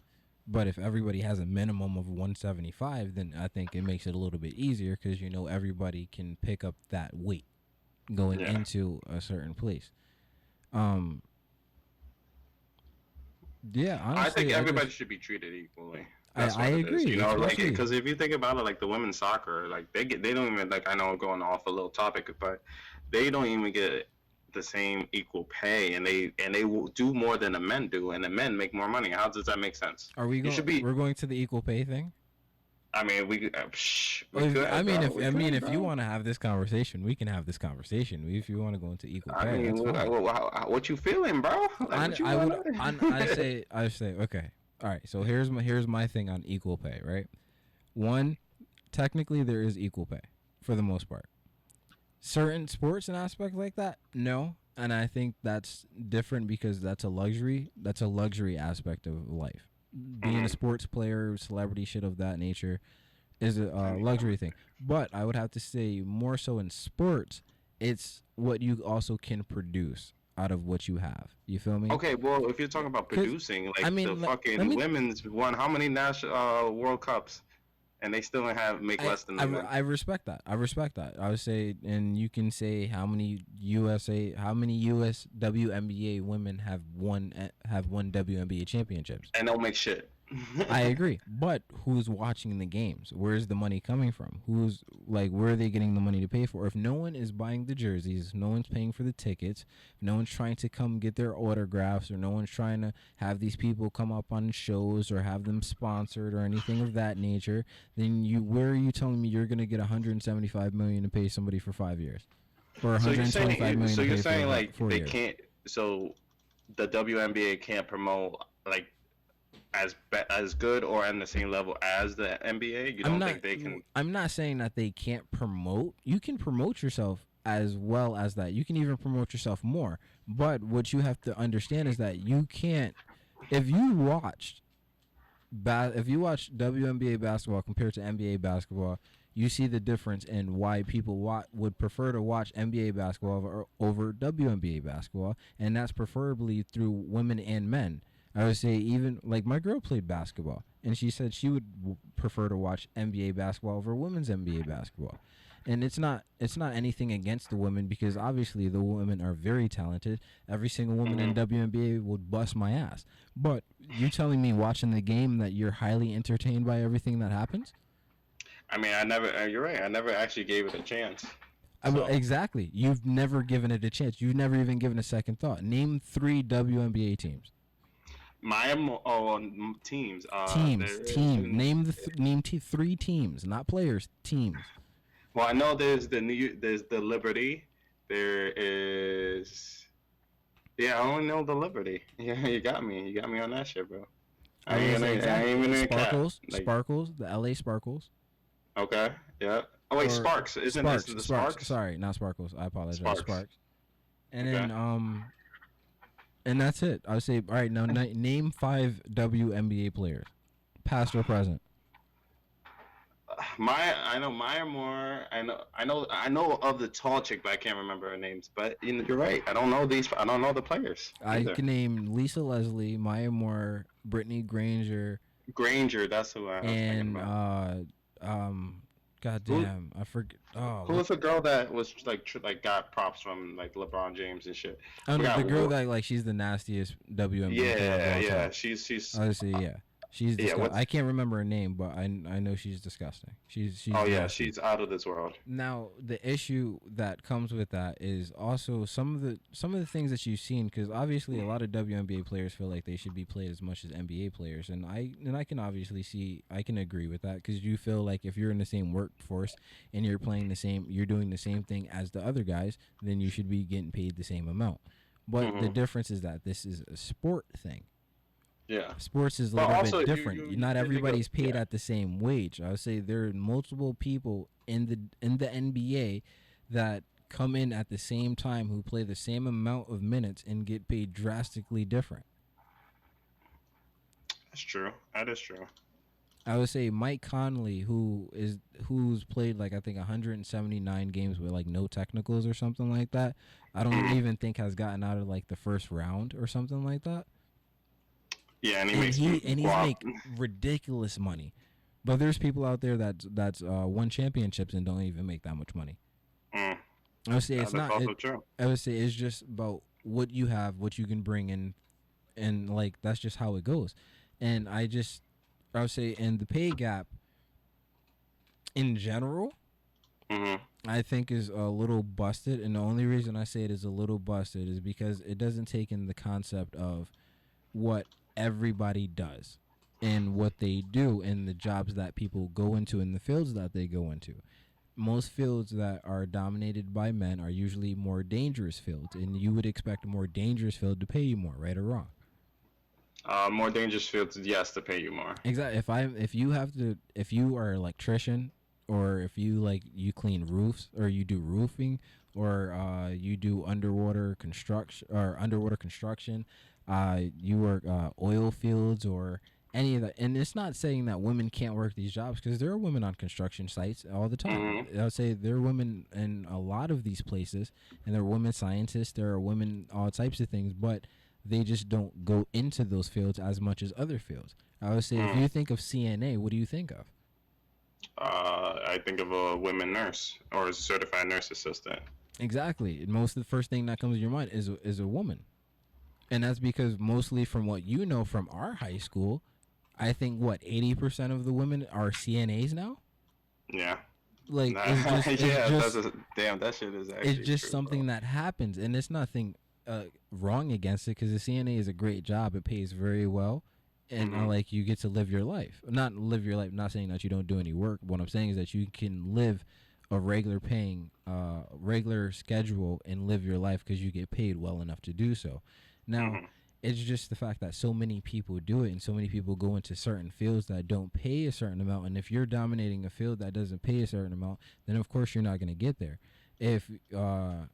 But if everybody has a minimum of 175, then I think it makes it a little bit easier because you know everybody can pick up that weight going Yeah. into a certain place. Um. Yeah, honestly, I think just- everybody should be treated equally. I- That's I what it is, agree, You know, like because if you think about it, like the women's soccer, like they get they don't even like I know I'm going off a little topic, but they don't even get the same equal pay, and they and they will do more than the men do, and the men make more money. How does that make sense? are we going? should be- We're going to the equal pay thing. I mean, we. Uh, psh, we Well, could, I mean, bro, if we I mean, could, if you want to have this conversation, we can have this conversation. If you want to go into equal I pay, mean, that's what, what, what you feeling, bro? Like, I, I would I, I say I say okay. All right. So here's my here's my thing on equal pay. Right. One, technically there is equal pay for the most part. Certain sports and aspects like that, no. And I think that's different because that's a luxury. That's a luxury aspect of life. Being a Mhm. sports player, celebrity, shit of that nature, is a uh, luxury thing. But I would have to say more so in sports, it's what you also can produce out of what you have. You feel me? Okay, well, if you're talking about producing, like I mean, the fucking me- women's won how many national uh, World Cups, and they still have make less than I, I, respect that. I respect that. I would say, and you can say how many USA, how many US WNBA women have won eh, have won WNBA championships. and don't make shit. I agree, but who's watching the games? Where's the money coming from? Who's like, where are they getting the money to pay for? If no one is buying the jerseys, no one's paying for the tickets, no one's trying to come get their autographs, or no one's trying to have these people come up on shows or have them sponsored or anything of that nature, then you, where are you telling me you're gonna get 175 million to pay somebody for five years, or so you're saying, so you're saying for like they years? can't. So the WNBA can't promote like as be- as good or on the same level as the NBA. You don't I'm not, think they can? I'm not saying that they can't promote. You can promote yourself as well as that. You can even promote yourself more. But what you have to understand is that you can't. If you watched, ba- if you watch WNBA basketball compared to NBA basketball, you see the difference in why people wa- would prefer to watch NBA basketball over, over WNBA basketball, and that's preferably through women and men. I would say even like my girl played basketball, and she said she would w- prefer to watch NBA basketball over women's NBA basketball. And it's not it's not anything against the women because obviously the women are very talented. Every single woman in WNBA would bust my ass. But you're telling me watching the game that you're highly entertained by everything that happens? I mean, I never. uh, You're right. I never actually gave it a chance. Will- So- exactly. You've never given it a chance. You've never even given a second thought. Name three WNBA teams. My oh, teams. Uh, teams. Team. Name the th- name t- three teams, not players. Teams. Well, I know there's the new, there's the Liberty. There is, yeah, I only know the Liberty. Yeah, you got me. You got me on that shit, bro. I ain't, gonna, like, I ain't even. Sparkles, Like, Sparkles, the LA Sparkles. Okay. Yeah. Oh wait, Or Sparks. Isn't Sparks, this the Sparks. Sparks? Sorry, not Sparkles. I apologize. Sparks. Sparks. And Okay. then um, and that's it. I would say, all right, now ni- name five WNBA players, past or present. Maya, I know Maya Moore. I know, I know, I know of the tall chick, but I can't remember her names. But you know, you're right. I don't know these. I don't know the players. I can name Lisa Leslie, Maya Moore, Brittany Granger, Granger. That's who I was thinking and about. uh, um, goddamn, I forget. Oh, Who was the girl that was like tr- like got props from like LeBron James and shit? oh, no, the girl that like she's the nastiest WNBA Yeah, yeah. She's she's. Honestly, yeah. She's Yeah, disgu- what's- I can't remember her name, but I I know she's disgusting. She's she's oh yeah, nasty. she's out of this world. Now the issue that comes with that is also some of the some of the things that you've seen because obviously a lot of WNBA players feel like they should be played as much as NBA players, and I and I can obviously see I can agree with that because you feel like if you're in the same workforce and you're playing the same, you're doing the same thing as the other guys, then you should be getting paid the same amount. But the Mhm. difference is that this is a sport thing. Yeah. Sports is a little also, bit different. you- Not you of- everybody's paid yeah. at the same wage. I would say there are multiple people in the in the NBA that come in at the same time who play the same amount of minutes and get paid drastically different. That's true. That is true. I would say Mike Conley, who is who's played like I think 179 games with like no technicals or something like that. I don't Mhm. even think has gotten out of like the first round or something like that. Yeah, and he and makes he and he's make ridiculous money. But there's people out there that that's uh, won championships and don't even make that much money. Mm, I would say yeah, it's not. It, true. I would say it's just about what you have, what you can bring in, and like that's just how it goes. And I just, I would say, in the pay gap, in general, hmm I think is a little busted. And the only reason I say it is a little busted is because it doesn't take in the concept of what everybody does and what they do and the jobs that people go into and the fields that they go into. Most fields that are dominated by men are usually more dangerous fields, and you would expect a more dangerous field to pay you more, right or wrong? Uh, more dangerous fields, yes, to pay you more. Exactly. If I if you have to if you are an electrician or if you like you clean roofs or you do roofing or uh, you do underwater construction or underwater construction, uh, you work uh, oil fields or any of that. And it's not saying that women can't work these jobs because there are women on construction sites all the time. Mhm. I would say there are women in a lot of these places, and there are women scientists, there are women all types of things, but they just don't go into those fields as much as other fields. I would say if Mm. you think of CNA, what do you think of? Uh, I think of a women nurse or a certified nurse assistant. Exactly. Most of the first thing that comes to your mind is is a woman, and that's because mostly from what you know from our high school, I think what eighty percent of the women are CNAs now. Yeah. Like Nah, it's just, it's yeah, just, that's a, damn. That shit is it's just true, something bro. that happens, and it's nothing uh, wrong against it because the CNA is a great job. It pays very well, and Mhm. like you get to live your life. Not live your life. Not saying that you don't do any work. What I'm saying is that you can live a regular paying, uh, regular schedule and live your life because you get paid well enough to do so. Now. Mhm. It's just the fact that so many people do it, and so many people go into certain fields that don't pay a certain amount. And if you're dominating a field that doesn't pay a certain amount, then of course you're not going to get there. If uh,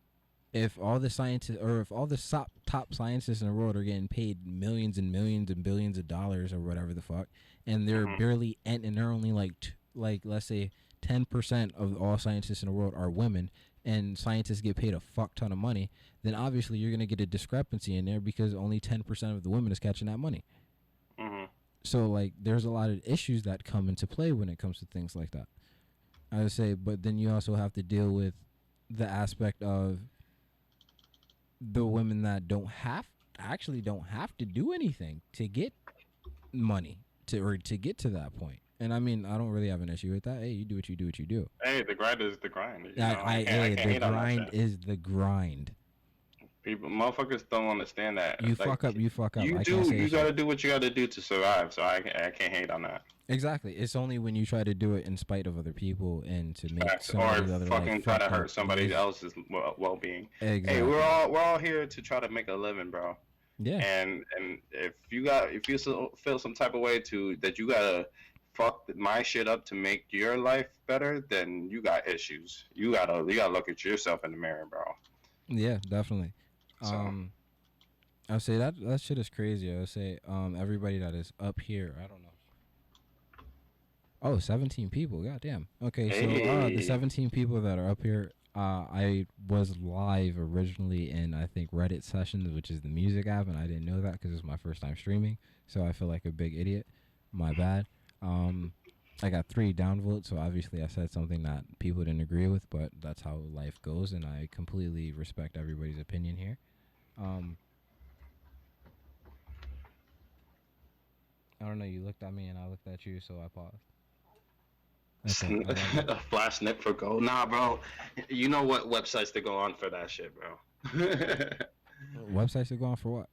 if all the scientists or if all the top top scientists in the world are getting paid millions and millions and billions of dollars or whatever the fuck, and they're Mhm. barely and, and they're only like t- like let's say ten percent of all scientists in the world are women, and scientists get paid a fuck ton of money, then obviously you're gonna get a discrepancy in there because only ten percent of the women is catching that money. Mhm. So like there's a lot of issues that come into play when it comes to things like that. I would say, but then you also have to deal with the aspect of the women that don't have actually don't have to do anything to get money to or to get to that point. And I mean, I don't really have an issue with that. Hey, you do what you do, what you do. Hey, the grind is the grind. I, know, I, can't- hey, the hate on that grind is the grind. People, motherfuckers don't understand that. You Like, fuck up, you fuck up. You I do. You gotta do what you gotta do to survive. So I, I can't hate on that. Exactly. It's only when you try to do it in spite of other people and to make Facts. Or other fucking life try to hurt somebody else's well being. Exactly. Hey, we're all we're all here to try to make a living, bro. yeah. And and if you got if you feel some type of way to that you gotta fuck my shit up to make your life better, then you got issues. You gotta you gotta look at yourself in the mirror, bro. Yeah, definitely. So- Um, I would say that that shit is crazy. I would say um everybody that is up here. I don't know. Oh, 17 people. God damn. Okay, so uh, the 17 people that are up here. Uh, I was live originally in I think Reddit sessions, which is the music app, and I didn't know that because it was my first time streaming. So I feel like a big idiot. My bad. Um, I got three downvotes, so obviously I said something that people didn't agree with, but that's how life goes, and I completely respect everybody's opinion here. Um, I don't know. You looked at me, and I looked at you, so I paused. Okay, a flash snip for gold. Nah, bro. You know what websites to go on for that shit, bro. Websites are going for what?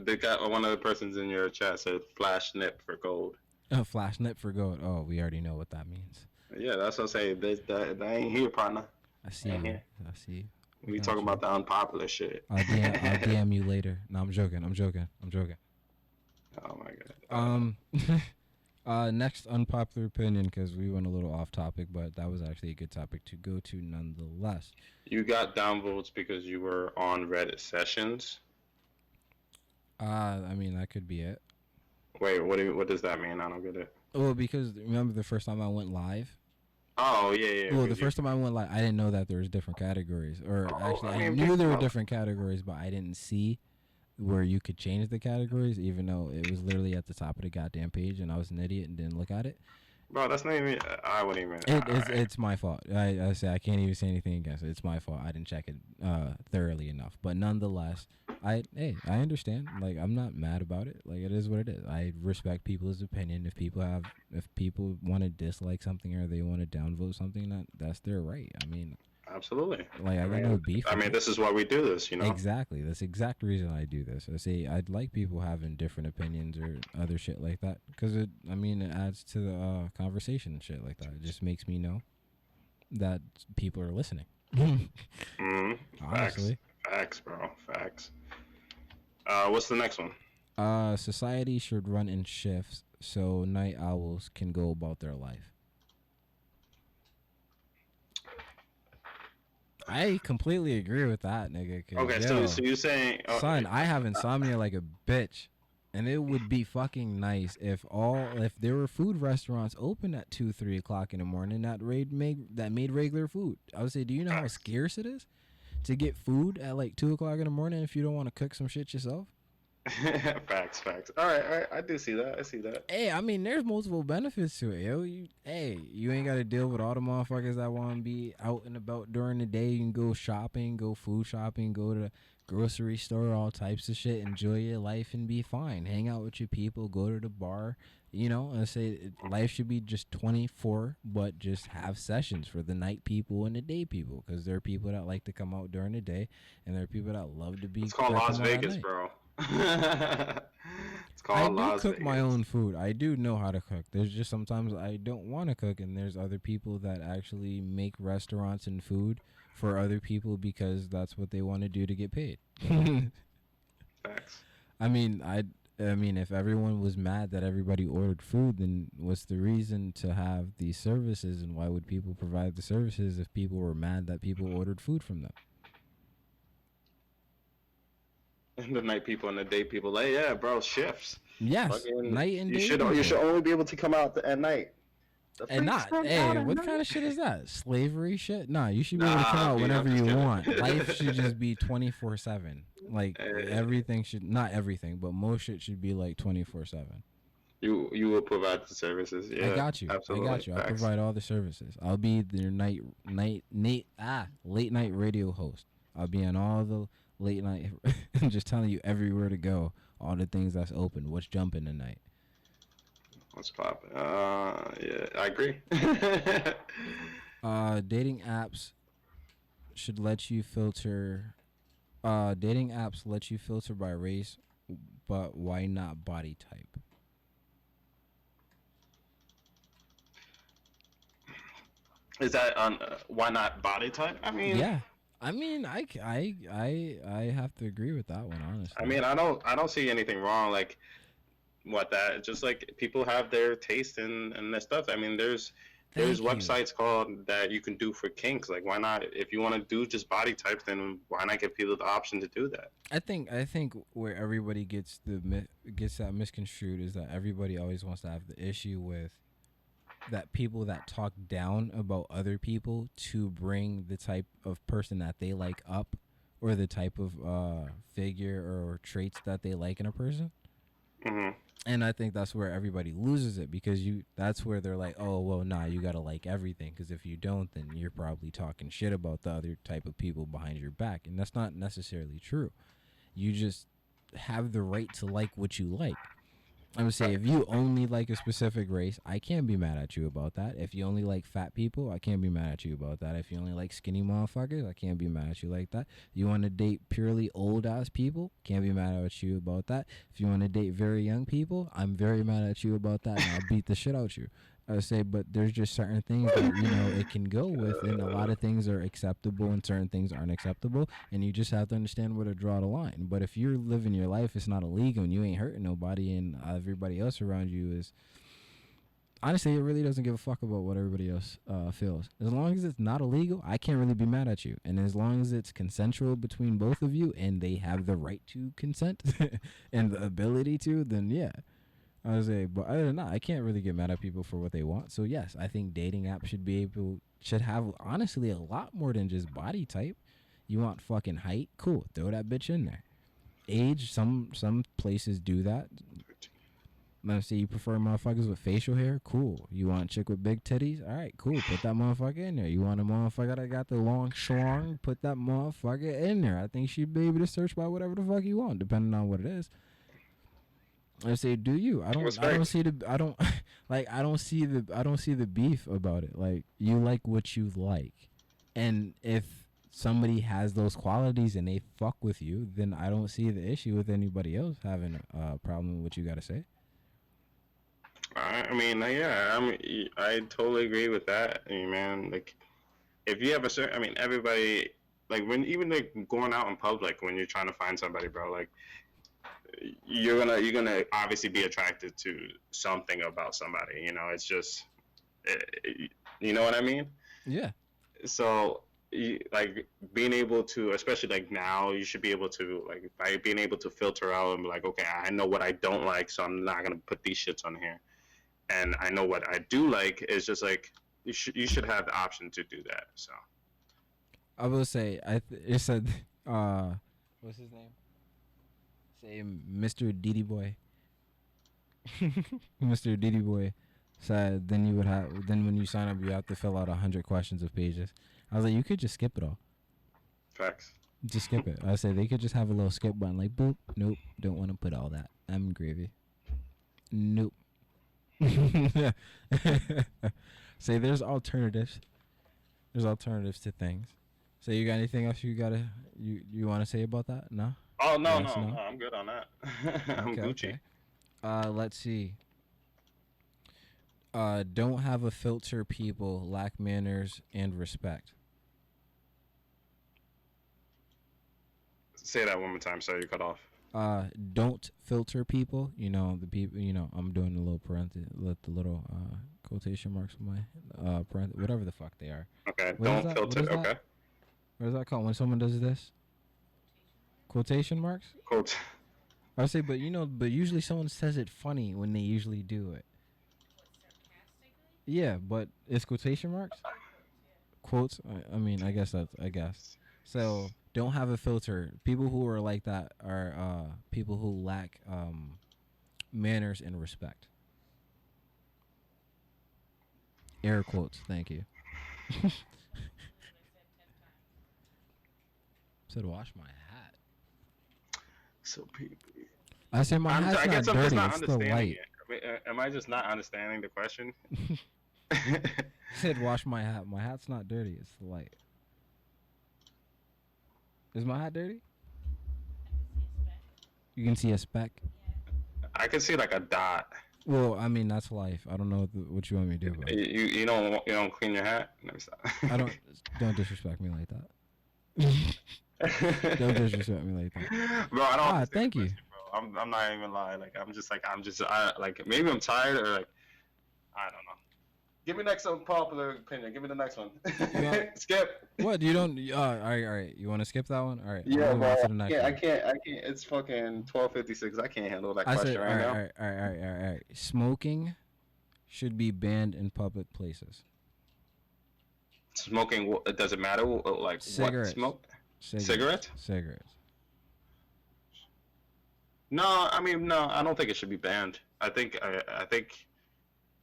they got one of the persons in your chat said flash snip for gold. Uh, flash net for gold. Oh, we already know what that means. Yeah, that's what I'm saying. They, that, that ain't here, partner. I see you. I see you. We Got talking about the unpopular shit. I'll DM, I'll DM you later. No, I'm joking. I'm joking. I'm joking. Oh my god. Um, uh, next unpopular opinion because we went a little off topic, but that was actually a good topic to go to nonetheless. you got downvotes because you were on Reddit sessions. Uh, I mean that could be it. Wait, what do you, what does that mean? I don't get it. Well, because remember the first time I went live. Oh yeah, yeah. well, the first time I went like, I didn't know that there was different categories, or Oh, actually, I I knew there were different categories, but I didn't see where you could change the categories, even though it was literally at the top of the goddamn page, and I was an idiot and didn't look at it. Bro, that's not even. I wouldn't even. It, it's, I- it's my fault. I, I say I can't even say anything against it. It's my fault. I didn't check it uh, thoroughly enough. But nonetheless, I hey, I understand. Like I'm not mad about it. Like it is what it is. I respect people's opinion. If people have, if people want to dislike something or they want to downvote something, that that's their right. I mean, absolutely. like I got mean, no beef. I mean, this is why we do this, you know. Exactly. That's the exact reason I do this. I see. I'd like people having different opinions or other shit like that because it. I mean, it adds to the uh, conversation and shit like that. It just makes me know that people are listening. hmm Honestly, Facts, bro. Facts. Uh, what's the next one? uh, society should run in shifts so night owls can go about their life. I completely agree with that, nigga. Okay, yo, so so you're saying, oh, son, I have insomnia like a bitch, and it would be fucking nice if all if there were food restaurants open at two, three o'clock in the morning that made that made regular food. I would say, do you know how scarce it is to get food at like two o'clock in the morning if you don't want to cook some shit yourself? facts, facts. All right, all right, I do see that. I see that. Hey, I mean, there's multiple benefits to it, yo. You, hey, you ain't got to deal with all the motherfuckers that want to be out and about during the day. You can go shopping, go food shopping, go to the grocery store, all types of shit. Enjoy your life and be fine. Hang out with your people. Go to the bar. You know, I say life should be just 24, but just have sessions for the night people and the day people, because there are people that like to come out during the day, and there are people that love to be. It's called Las come out at Vegas, bro. it's called I do Las cook my own food. I do know how to cook. There's just sometimes I don't want to cook, and there's other people that actually make restaurants and food for other people because that's what they want to do to get paid. Facts. I mean, I I mean, if everyone was mad that everybody ordered food, then what's the reason to have these services, and why would people provide the services if people were mad that people mm-hmm. ordered food from them? And the night people and the day people, like, yeah, bro, shifts. Yes, Fucking- night and you day. should you should only be able to come out at night. The And not, hey, what night. kind of shit is that? Slavery shit? Nah, you should be able to come Nah, out whenever you kidding. want. Life should just be 24 7. Like, Eh. everything should, not everything, but most shit should be like 24 7. You you will provide the services. Yeah, I got you. Absolutely. I got you. I Facts. provide all the services. I'll be your night, night, night, ah, late night radio host. I'll be on all the late night, just telling you everywhere to go, all the things that's open, what's jumping tonight. What's poppin'? Uh, yeah, I agree. Uh, dating apps should let you filter Uh, dating apps let you filter by race, but why not body type? Is that on uh, why not body type? I mean, Yeah, I mean, I, I, I, I have to agree with that one, honestly. I mean, I don't, I don't see anything wrong. Like, what that? Just like people have their taste in and their stuff. I mean, there's there's you. websites called that you can do for kinks. Like, why not? If you want to do just body types, then why not give people the option to do that? I think I think where everybody gets the gets that misconstrued is that everybody always wants to have the issue with that people that talk down about other people to bring the type of person that they like up or the type of uh, figure or traits that they like in a person. hmm And I think that's where everybody loses it because you that's where they're like, "Oh, well, nah, you got to like everything because if you don't, then you're probably talking shit about the other type of people behind your back." And that's not necessarily true. You just have the right to like what you like. I would say if you only like a specific race, I can't be mad at you about that. If you only like fat people, I can't be mad at you about that. If you only like skinny motherfuckers, I can't be mad at you like that. You want to date purely old ass people, can't be mad at you about that. If you want to date very young people, I'm very mad at you about that, and I'll beat the shit out you. I say, but there's just certain things that you know it can go with, and a lot of things are acceptable, and certain things aren't acceptable, and you just have to understand where to draw the line. But if you're living your life, it's not illegal, and you ain't hurting nobody, and everybody else around you is. Honestly, it really doesn't give a fuck about what everybody else uh, feels. As long as it's not illegal, I can't really be mad at you. And as long as it's consensual between both of you, and they have the right to consent and the ability to, then yeah. I would say, but other than that, I can't really get mad at people for what they want. So yes, I think dating apps should be able should have honestly a lot more than just body type. You want fucking height? Cool, throw that bitch in there. Age? Some some places do that. Let's say you prefer motherfuckers with facial hair. Cool. You want chick with big titties? All right, cool. Put that motherfucker in there. You want a motherfucker that got the long schlong? Put that motherfucker in there. I think she'd be able to search by whatever the fuck you want, depending on what it is. I say, do you? I don't. I don't see the. I don't like. I don't see the. I don't see the beef about it. Like you like what you like, and if somebody has those qualities and they fuck with you, then I don't see the issue with anybody else having a problem with what you got to say. I I mean, uh, yeah, I mean, I totally agree with that. I mean, man, like, if you have a certain, I mean, everybody, like, when even like going out in public when you're trying to find somebody, bro, like, you're gonna you're gonna obviously be attracted to something about somebody. You know, it's just, eh, you know what I mean. Yeah. so you, like being able to especially like now you should be able to like by being able to filter out and be like okay i know what i don't like so i'm not going to put these shits on here and i know what i do like is just like you should you should have the option to do that so I will say, I th- it said, uh, what's his name? Say Mr. Diddy Boy. Mr. Diddy Boy said, then you would have, then when you sign up, you have to fill out a hundred questions of pages. I was like, you could just skip it all. facts Just skip it. I said they could just have a little skip button, like boop. Nope, don't want to put all that. I'm gravy. Nope. Say there's alternatives. There's alternatives to things. So you got anything else you gotta you you want to say about that? No. Oh no no, no? i'm good on that i'm Okay, gucci okay. Uh, let's see. Uh, don't have a filter. People lack manners and respect. say that one more time sorry you cut off uh don't filter people you know the people you know i'm doing the little parenthesis let the little uh quotation marks with my uh parent whatever the fuck they are okay What don't? What filter is that? okay what is that called when someone does this quotation marks? Quote. I say but you know but usually someone says it funny when they usually do it. Yeah but it's quotation marks? Quotes? I, I mean i guess that's i guess. So don't have a filter. People who are like that are uh people who lack um manners and respect. Air quotes. Thank you. Said wash my hat so people i said my I'm, hat's I not I'm dirty just not it's the understanding light it. I mean, uh, Am I just not understanding the question? said wash my hat. My hat's not dirty. It's the light. Is my hat dirty? You can see a speck. I can see like a dot. Well, I mean that's life. I don't know what, you want me to do. But You you you don't you don't clean your hat. Let me stop. I don't don't disrespect me like that. Don't disrespect me like that. Bro, I don't. Ah, thank you. question, Bro. I'm I'm not even lying. Like I'm just like I'm just I like maybe I'm tired or like I don't know. Give me next unpopular opinion. Give me the next one. Yeah. Skip. What you don't? Uh, all right, all right. You want to skip that one? All right. Yeah, bro. I can't, I can't. I can't. It's fucking twelve fifty six. I can't handle that I question said, all right now. all right, all right, all right, all right, all right. Smoking should be banned in public places. Smoking. It doesn't matter. Like Cigarettes. what smoke? Cigarettes. Cigarettes? Cigarettes. No, I mean no. I don't think it should be banned. I think I, I think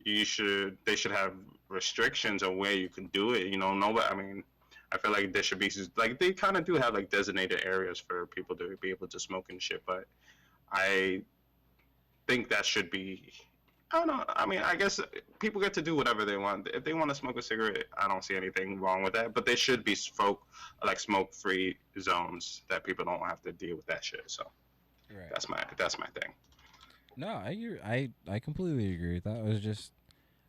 you should. They should have restrictions on where you can do it. You know, nobody. I mean, I feel like there should be like they kind of do have like designated areas for people to be able to smoke and shit. But I think that should be. I don't know. I mean, I guess people get to do whatever they want. If they want to smoke a cigarette, I don't see anything wrong with that. But there should be smoke, like smoke-free zones that people don't have to deal with that shit. So Right. that's my that's my thing. No, I. I I completely agree with that. It was just,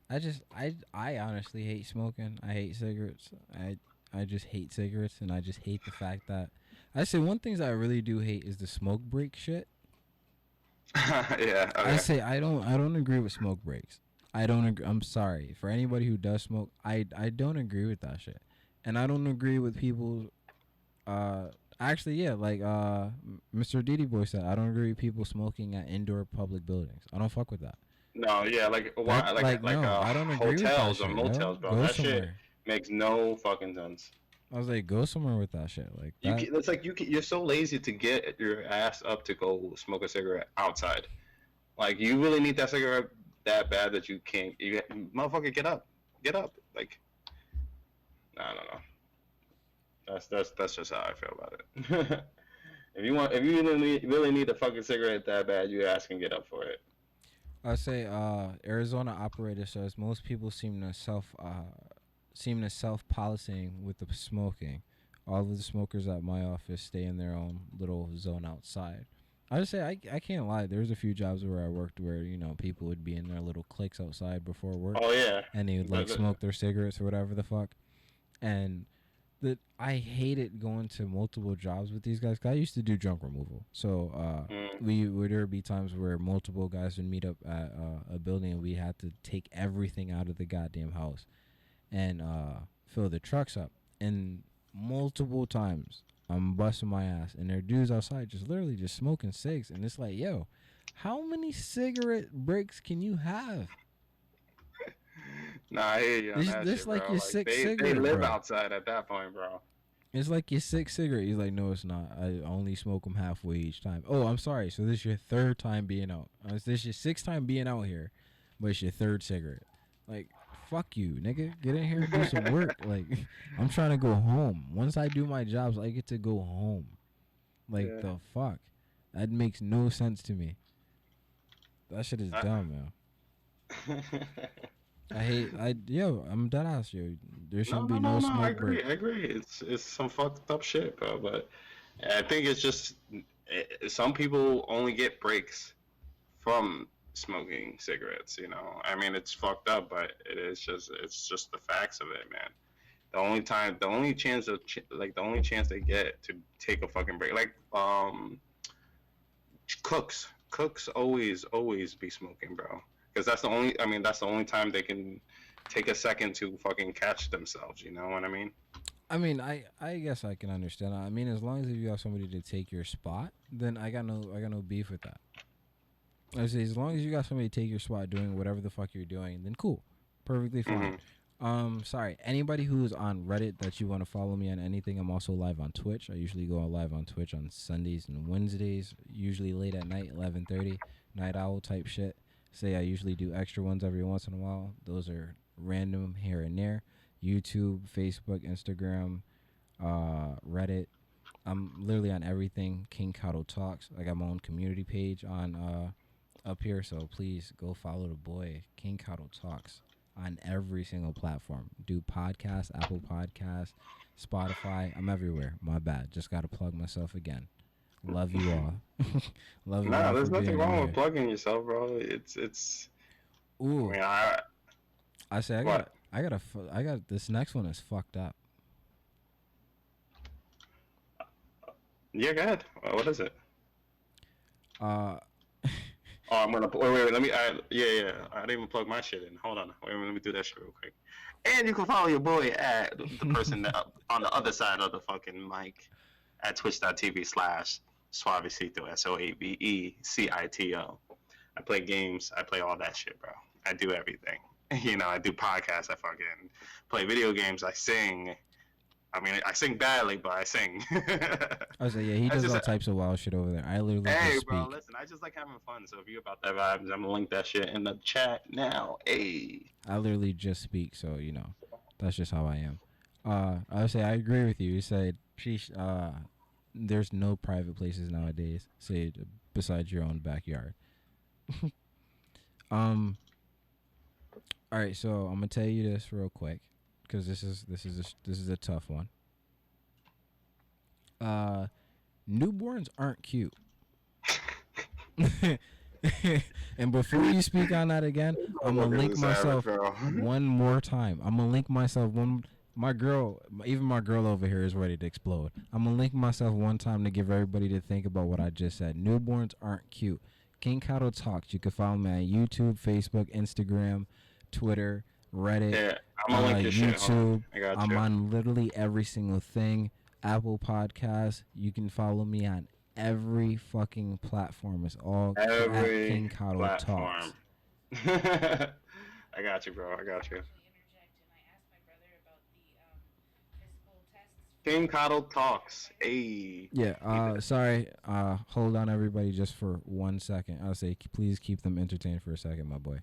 I just I I honestly hate smoking. I hate cigarettes. I I just hate cigarettes, and I just hate the fact that I say one things I really do hate is the smoke break shit. yeah. I say I don't I don't agree with smoke breaks. I don't agree. I'm sorry for anybody who does smoke. I I don't agree with that shit, and I don't agree with people. Uh, actually, yeah, like uh, Mr. Diddy Boy said, I don't agree with people smoking at indoor public buildings. I don't fuck with that. No, yeah, like why, That- like like, no, uh, I don't agree hotels with or that shit, yo. motels, bro. Go that shit makes no fucking sense. I was like, go somewhere with that shit. Like You that. can, it's like you can, you're so lazy to get your ass up to go smoke a cigarette outside. Like you really need that cigarette that bad that you can't. You motherfucker, get up, get up. Like, I don't know. That's that's that's just how I feel about it. if you want, if you really need, really need a fucking cigarette that bad, you ass can get up for it. I say uh Arizona operator says most people seem to self uh seem to self policing with the smoking. All of the smokers at my office stay in their own little zone outside. I just say I, I can't lie. There's a few jobs where I worked where you know people would be in their little cliques outside before work Oh yeah. and they would like smoke their cigarettes or whatever the fuck. And that I hated going to multiple jobs with these guys. I used to do junk removal, so uh, Mm. we would there would be times where multiple guys would meet up at uh, a building and we had to take everything out of the goddamn house and uh, fill the trucks up. And multiple times I'm busting my ass, and there are dudes outside just literally just smoking cigs, and it's like, yo, how many cigarette breaks can you have? Nah, I hear you on This- that this shit, like bro. your they, they cigarette, live bro. outside at that point, bro. It's like your sixth cigarette. He's like, no, it's not. I only smoke them halfway each time. Oh, I'm sorry. So this is your third time being out. Uh, this is your sixth time being out here, but it's your third cigarette. Like, fuck you, nigga. Get in here and do some work. Like, I'm trying to go home. Once I do my jobs, I get to go home. Like Yeah. the fuck. That makes no sense to me. That shit is I- dumb, man. I hate. I yo. I'm dead ass, yo. There shouldn't be no, no smoke I agree. break. I agree. It's it's some fucked up shit, bro. But I think it's just eh, some people only get breaks from smoking cigarettes. You know, I mean, it's fucked up, but it is just it's just the facts of it, man. The only time, the only chance of ch- like the only chance they get to take a fucking break, like um, cooks, cooks always always be smoking, bro. Because that's the only, I mean, that's the only time they can take a second to fucking catch themselves. You know what I mean? I mean, I I guess I can understand. I mean, as long as you have somebody to take your spot, then I got no I got no beef with that. I say as long as you got somebody to take your spot doing whatever the fuck you're doing, then cool, perfectly fine. Um, sorry, anybody who's on Reddit that you want to follow me on anything, I'm also live on Twitch. I usually go live on Twitch on Sundays and Wednesdays, usually late at night, 11:30, night owl type shit. Say I usually do extra ones every once in a while. Those are random here and there. YouTube, Facebook, Instagram, uh, Reddit. I'm literally on everything. King Kado Talks. I got my own community page on uh, up here, so please go follow the boy King Kado Talks on every single platform. Do podcasts, Apple Podcasts, Spotify. I'm everywhere. My bad. Just got to plug myself again. Love you all. Love you Nah, all. there's nothing wrong here. with plugging yourself, bro. It's it's. I Ooh, mean, I I say I got I got a I got this next one is fucked up. yeah, go ahead. What is it? Uh, Oh, I'm gonna wait, wait, wait. Let me. I, yeah, yeah. I didn't even plug my shit in. Hold on. Wait, let me do that shit real quick. And you can follow your boy at the person that, on the other side of the fucking mic at twitch.tv slash suavecito s o a v e c i t o. I play games. I play all that shit, bro. I do everything. You know, I do podcasts. I fucking play video games. I sing. I mean, I sing badly, but I sing. I was like, yeah, he does all types of wild shit over there. I literally Hey, bro, speak. listen, I just like having fun. So if you about that vibes, I'm gonna link that shit in the chat now. Hey. I literally just speak, so you know, that's just how I am. Uh, I would say I agree with you. You said, sheesh, uh, there's no private places nowadays, say besides your own backyard. um. All right, so I'm gonna tell you this real quick, because this is this is a, this is a tough one. Uh, newborns aren't cute. and before you speak on that again, I'm gonna link myself one more time. I'm gonna link myself one. My girl, even my girl over here is ready to explode. I'm gonna link myself one time to give everybody to think about what I just said. Newborns aren't cute. King Kado Talks. You can follow me on YouTube, Facebook, Instagram, Twitter, Reddit, Yeah, I'm gonna uh, link your shit. On. YouTube. I got I'm you. on literally every single thing. Apple Podcasts. You can follow me on every fucking platform. It's all Every King Kado Talks. I got you, bro. I got you. interject and I asked my brother about the physical tests. King Kado talks. Hey. Yeah. Uh, sorry. Uh, hold on, everybody, just for one second. I'll say, please keep them entertained for a second, my boy.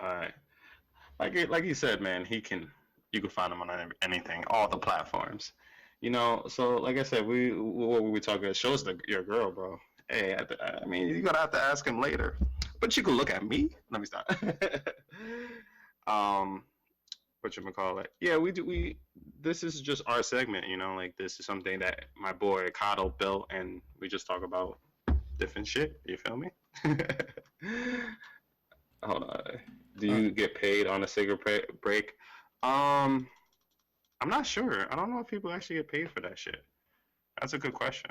All right. Like like you said, man, he can. You can find him on anything, all the platforms. You know, so like I said, we what we talking shows the your girl, bro. Hey, I, I mean, you're gonna have to ask him later, but you can look at me. Let me stop. um, what you gonna call it? Yeah, we do. We this is just our segment. You know, like this is something that my boy Kado built, and we just talk about different shit. You feel me? Hold on. Do you get paid on a cigarette break? Um, I'm not sure. I don't know if people actually get paid for that shit. That's a good question.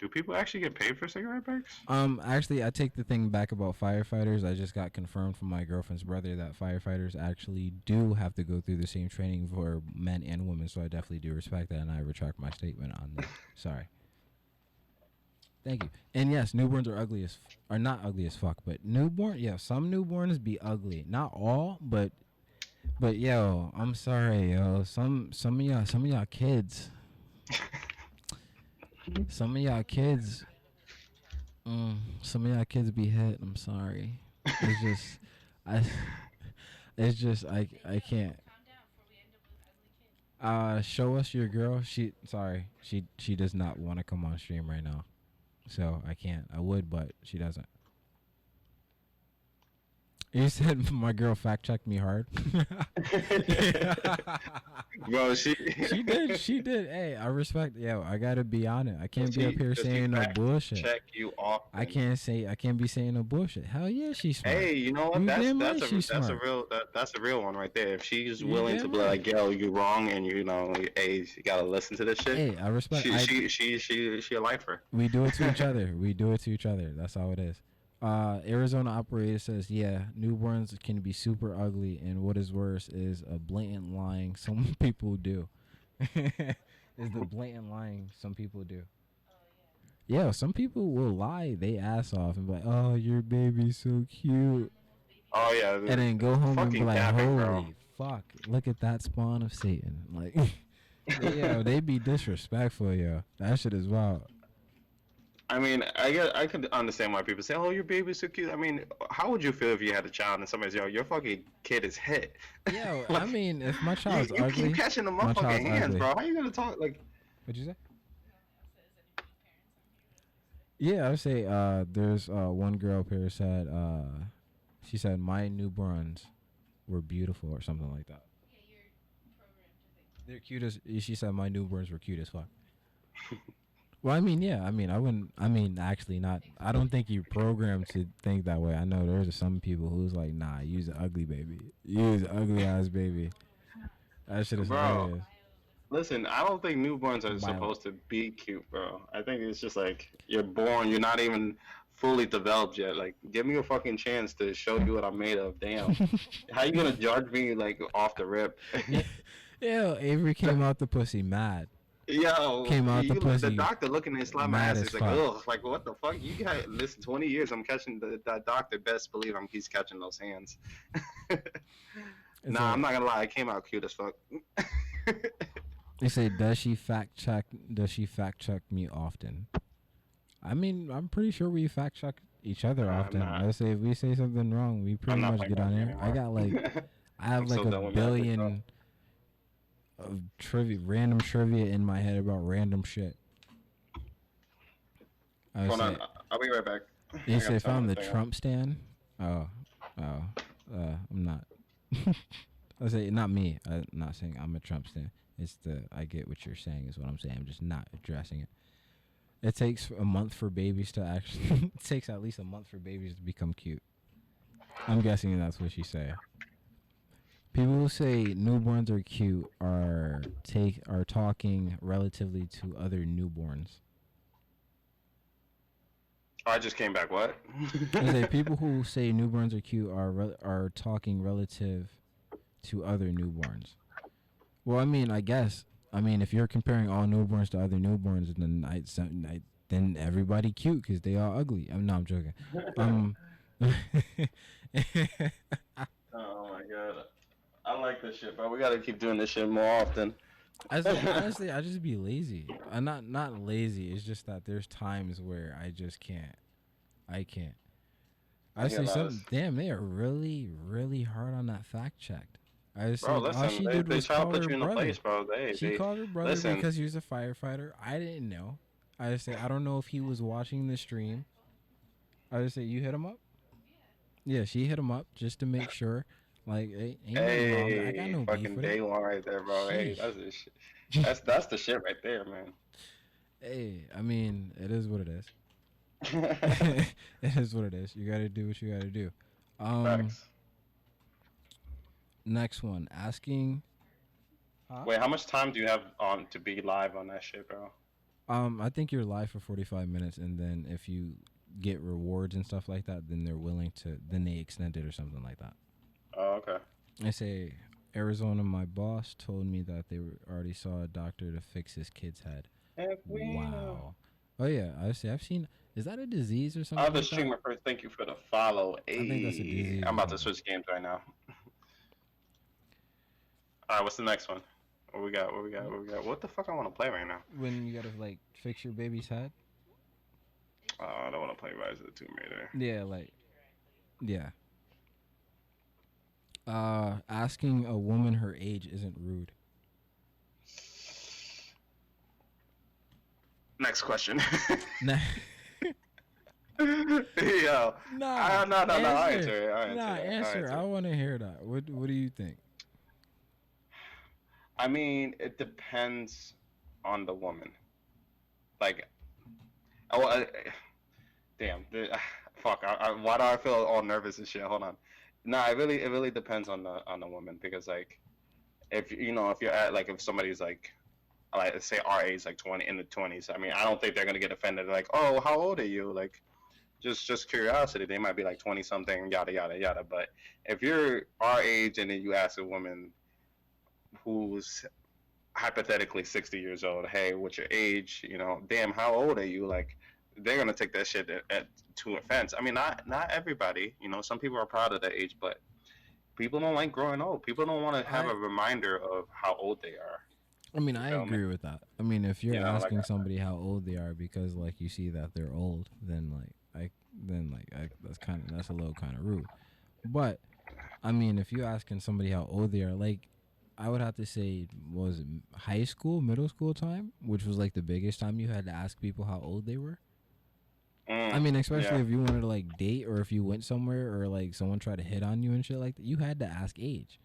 Do people actually get paid for cigarette breaks? Um, actually, I take the thing back about firefighters. I just got confirmed from my girlfriend's brother that firefighters actually do have to go through the same training for men and women. So I definitely do respect that, and I retract my statement on that. Sorry. Thank you. And yes, newborns are ugly as f- are not ugly as fuck, but newborn, yeah, some newborns be ugly. Not all, but but yo, I'm sorry, yo. Some some of y'all some of y'all kids. Some of y'all kids Mm, some of y'all kids be hit. I'm sorry. It's just, I, it's just I I can't. Calm down before we end up with ugly kids. Uh, show us your girl. She sorry, she she does not want to come on stream right now, so I can't. I would, but she doesn't. You said my girl fact checked me hard. Bro, she she did. She did. Hey, I respect. Yo, I gotta be on it. I can't be up here saying no bullshit. check you off. I can't say. I can't be saying no bullshit. Hell yeah, she's smart. Hey, you know what? You That's that's right a that's a real that, that's a real one right there. If she's willing to be right. like, yo, you wrong, and you know, hey, you gotta listen to this shit. Hey, I respect. she, I, she she she she a lifer. We do it to each other. We do it to each other. That's how it is. Uh, Arizona operator says, yeah, newborns can be super ugly, and what is worse is a blatant lying some people do. is the blatant lying some people do. Yeah, some people will lie they ass off and be like, "Oh, your baby's so cute," Oh yeah, and then go home and be like, bro. Fuck, look at that spawn of Satan!" Like, yeah, they be disrespectful, yo. That shit is wild. I mean, I get, I could understand why people say, "Oh, your baby's so cute." I mean, how would you feel if you had a child and somebody's, "Yo, your fucking kid is hit"? Yo, I mean, if my you, child's you ugly, keep catching the motherfucking hands, ugly. bro. How are you gonna talk like? what'd you say? Says anybody parents on here. Yeah, I would say uh, there's uh, one girl up here said uh, she said my newborns were beautiful or something like that. Yeah, you're programmed to think. They're cute as she said my newborns were cute as fuck. Well, I mean, yeah. I mean, I wouldn't. I mean, actually, not. I don't think you're programmed to think that way. I know there's some people who's like, nah, use an ugly baby. Use an ugly ass baby. That shit is Bro. hilarious. Listen, I don't think newborns are supposed to be cute, bro. I think it's just like you're born, you're not even fully developed yet. Like, give me a fucking chance to show you what I'm made of. Damn, how you gonna judge me like off the rip? Ew, Avery came out the pussy mad. Yo, Came out the you, pussy The doctor looking at his slap my ass as is like, fuck. ugh, like what the fuck? You got listen, twenty years. I'm catching the that doctor. Best believe I'm he's catching those hands. Nah, I'm not gonna lie. I came out cute as fuck. They say, does she fact check? Does she fact check me often? I mean, I'm pretty sure we fact check each other Nah, often. I say if we say something wrong, we pretty much get on here. I got like, I have I'm like so a billion of trivia, random trivia in my head about random shit. I Hold say, on, I'll be right back. you I say gotta if I'm the Trump stand? Oh, oh, uh, I'm not. I say not me. I'm not saying I'm a Trump stand. It's the I get what you're saying is what I'm saying. I'm just not addressing it. It takes a month for babies to actually. it takes at least a month for babies to become cute. I'm guessing that's what she's saying. People who say newborns are cute are take are talking relatively to other newborns. Oh, I just came back. What? Say people who say newborns are cute are re- are talking relative to other newborns. Well, I mean, I guess. I mean, if you're comparing all newborns to other newborns, then I, I then everybody cute because they all ugly. I'm no, I'm joking. Um, oh my god. I like this shit, bro. We gotta keep doing this shit more often. I say, honestly, I just be lazy. I'm not not lazy. It's just that there's times where I just can't. I can't. I I say something. Damn, they are really, really hard on that fact check. I just Bro, said all she they, did they was call her you in a brother. place, bro. They, She they, called her brother listen. because he was a firefighter. I didn't know. I just say I don't know if he was watching the stream. I just say you hit him up. Yeah, she hit him up just to make sure. Like, hey, ain't nothing wrong. I got Hey, no beef fucking with day it. one right there, bro. Hey, that's the shit. That's that's the shit right there, man. Hey, I mean, it is what it is. it is what it is. You gotta do what you gotta do. Um, Facts. next one, asking. Huh? Wait, how much time do you have on to be live on that shit, bro? Um, I think you're live for 45 minutes, and then if you get rewards and stuff like that, then they're willing to, then they extend it or something like that. Oh, okay. I say, Arizona, my boss told me that they already saw a doctor to fix his kid's head. Heck, we know. Wow. Oh yeah, I say I've seen. Is that a disease or something? Other like streamer first, thank you for the follow. i think that's a disease I'm about to switch games right now. All right, what's the next one? What we got? What we got? What we got? What the fuck I want to play right now? When you gotta like fix your baby's head. Oh, I don't want to play Rise of the Tomb Raider. Yeah, like, yeah. Uh, asking a woman her age isn't rude. Next question. Nah, Yo. nah. Ah, no, no, no, I'll answer it, I'll answer nah, answer. answer I want to hear that. What What do you think? I mean, it depends on the woman. Like, oh, I, damn, the, fuck. I, I, why do I feel all nervous and shit? Hold on. Nah, it really, it really depends on the on the woman because like, if you know, if you're at like, if somebody's like, like say our age, like twenty in the twenties. I mean, I don't think they're gonna get offended. Like, oh, how old are you? Like, just just curiosity. They might be like twenty something, yada yada yada. But if you're our age and then you ask a woman who's hypothetically 60 years old hey what's your age you know damn how old are you like they're gonna take that shit at, at, to offense i mean not not everybody you know some people are proud of their age but people don't like growing old people don't want to have I- a reminder of how old they are I mean, I me? agree with that. I mean, if you're You know, like asking I- somebody how old they are because like you see that they're old, then like I then like I, that's kind of that's a little kind of rude. But I mean, if you're asking somebody how old they are, like I would have to say was it high school, middle school time, which was like the biggest time you had to ask people how old they were. Mm, I mean, especially yeah. if you wanted to like date or if you went somewhere or like someone tried to hit on you and shit like that, you had to ask age.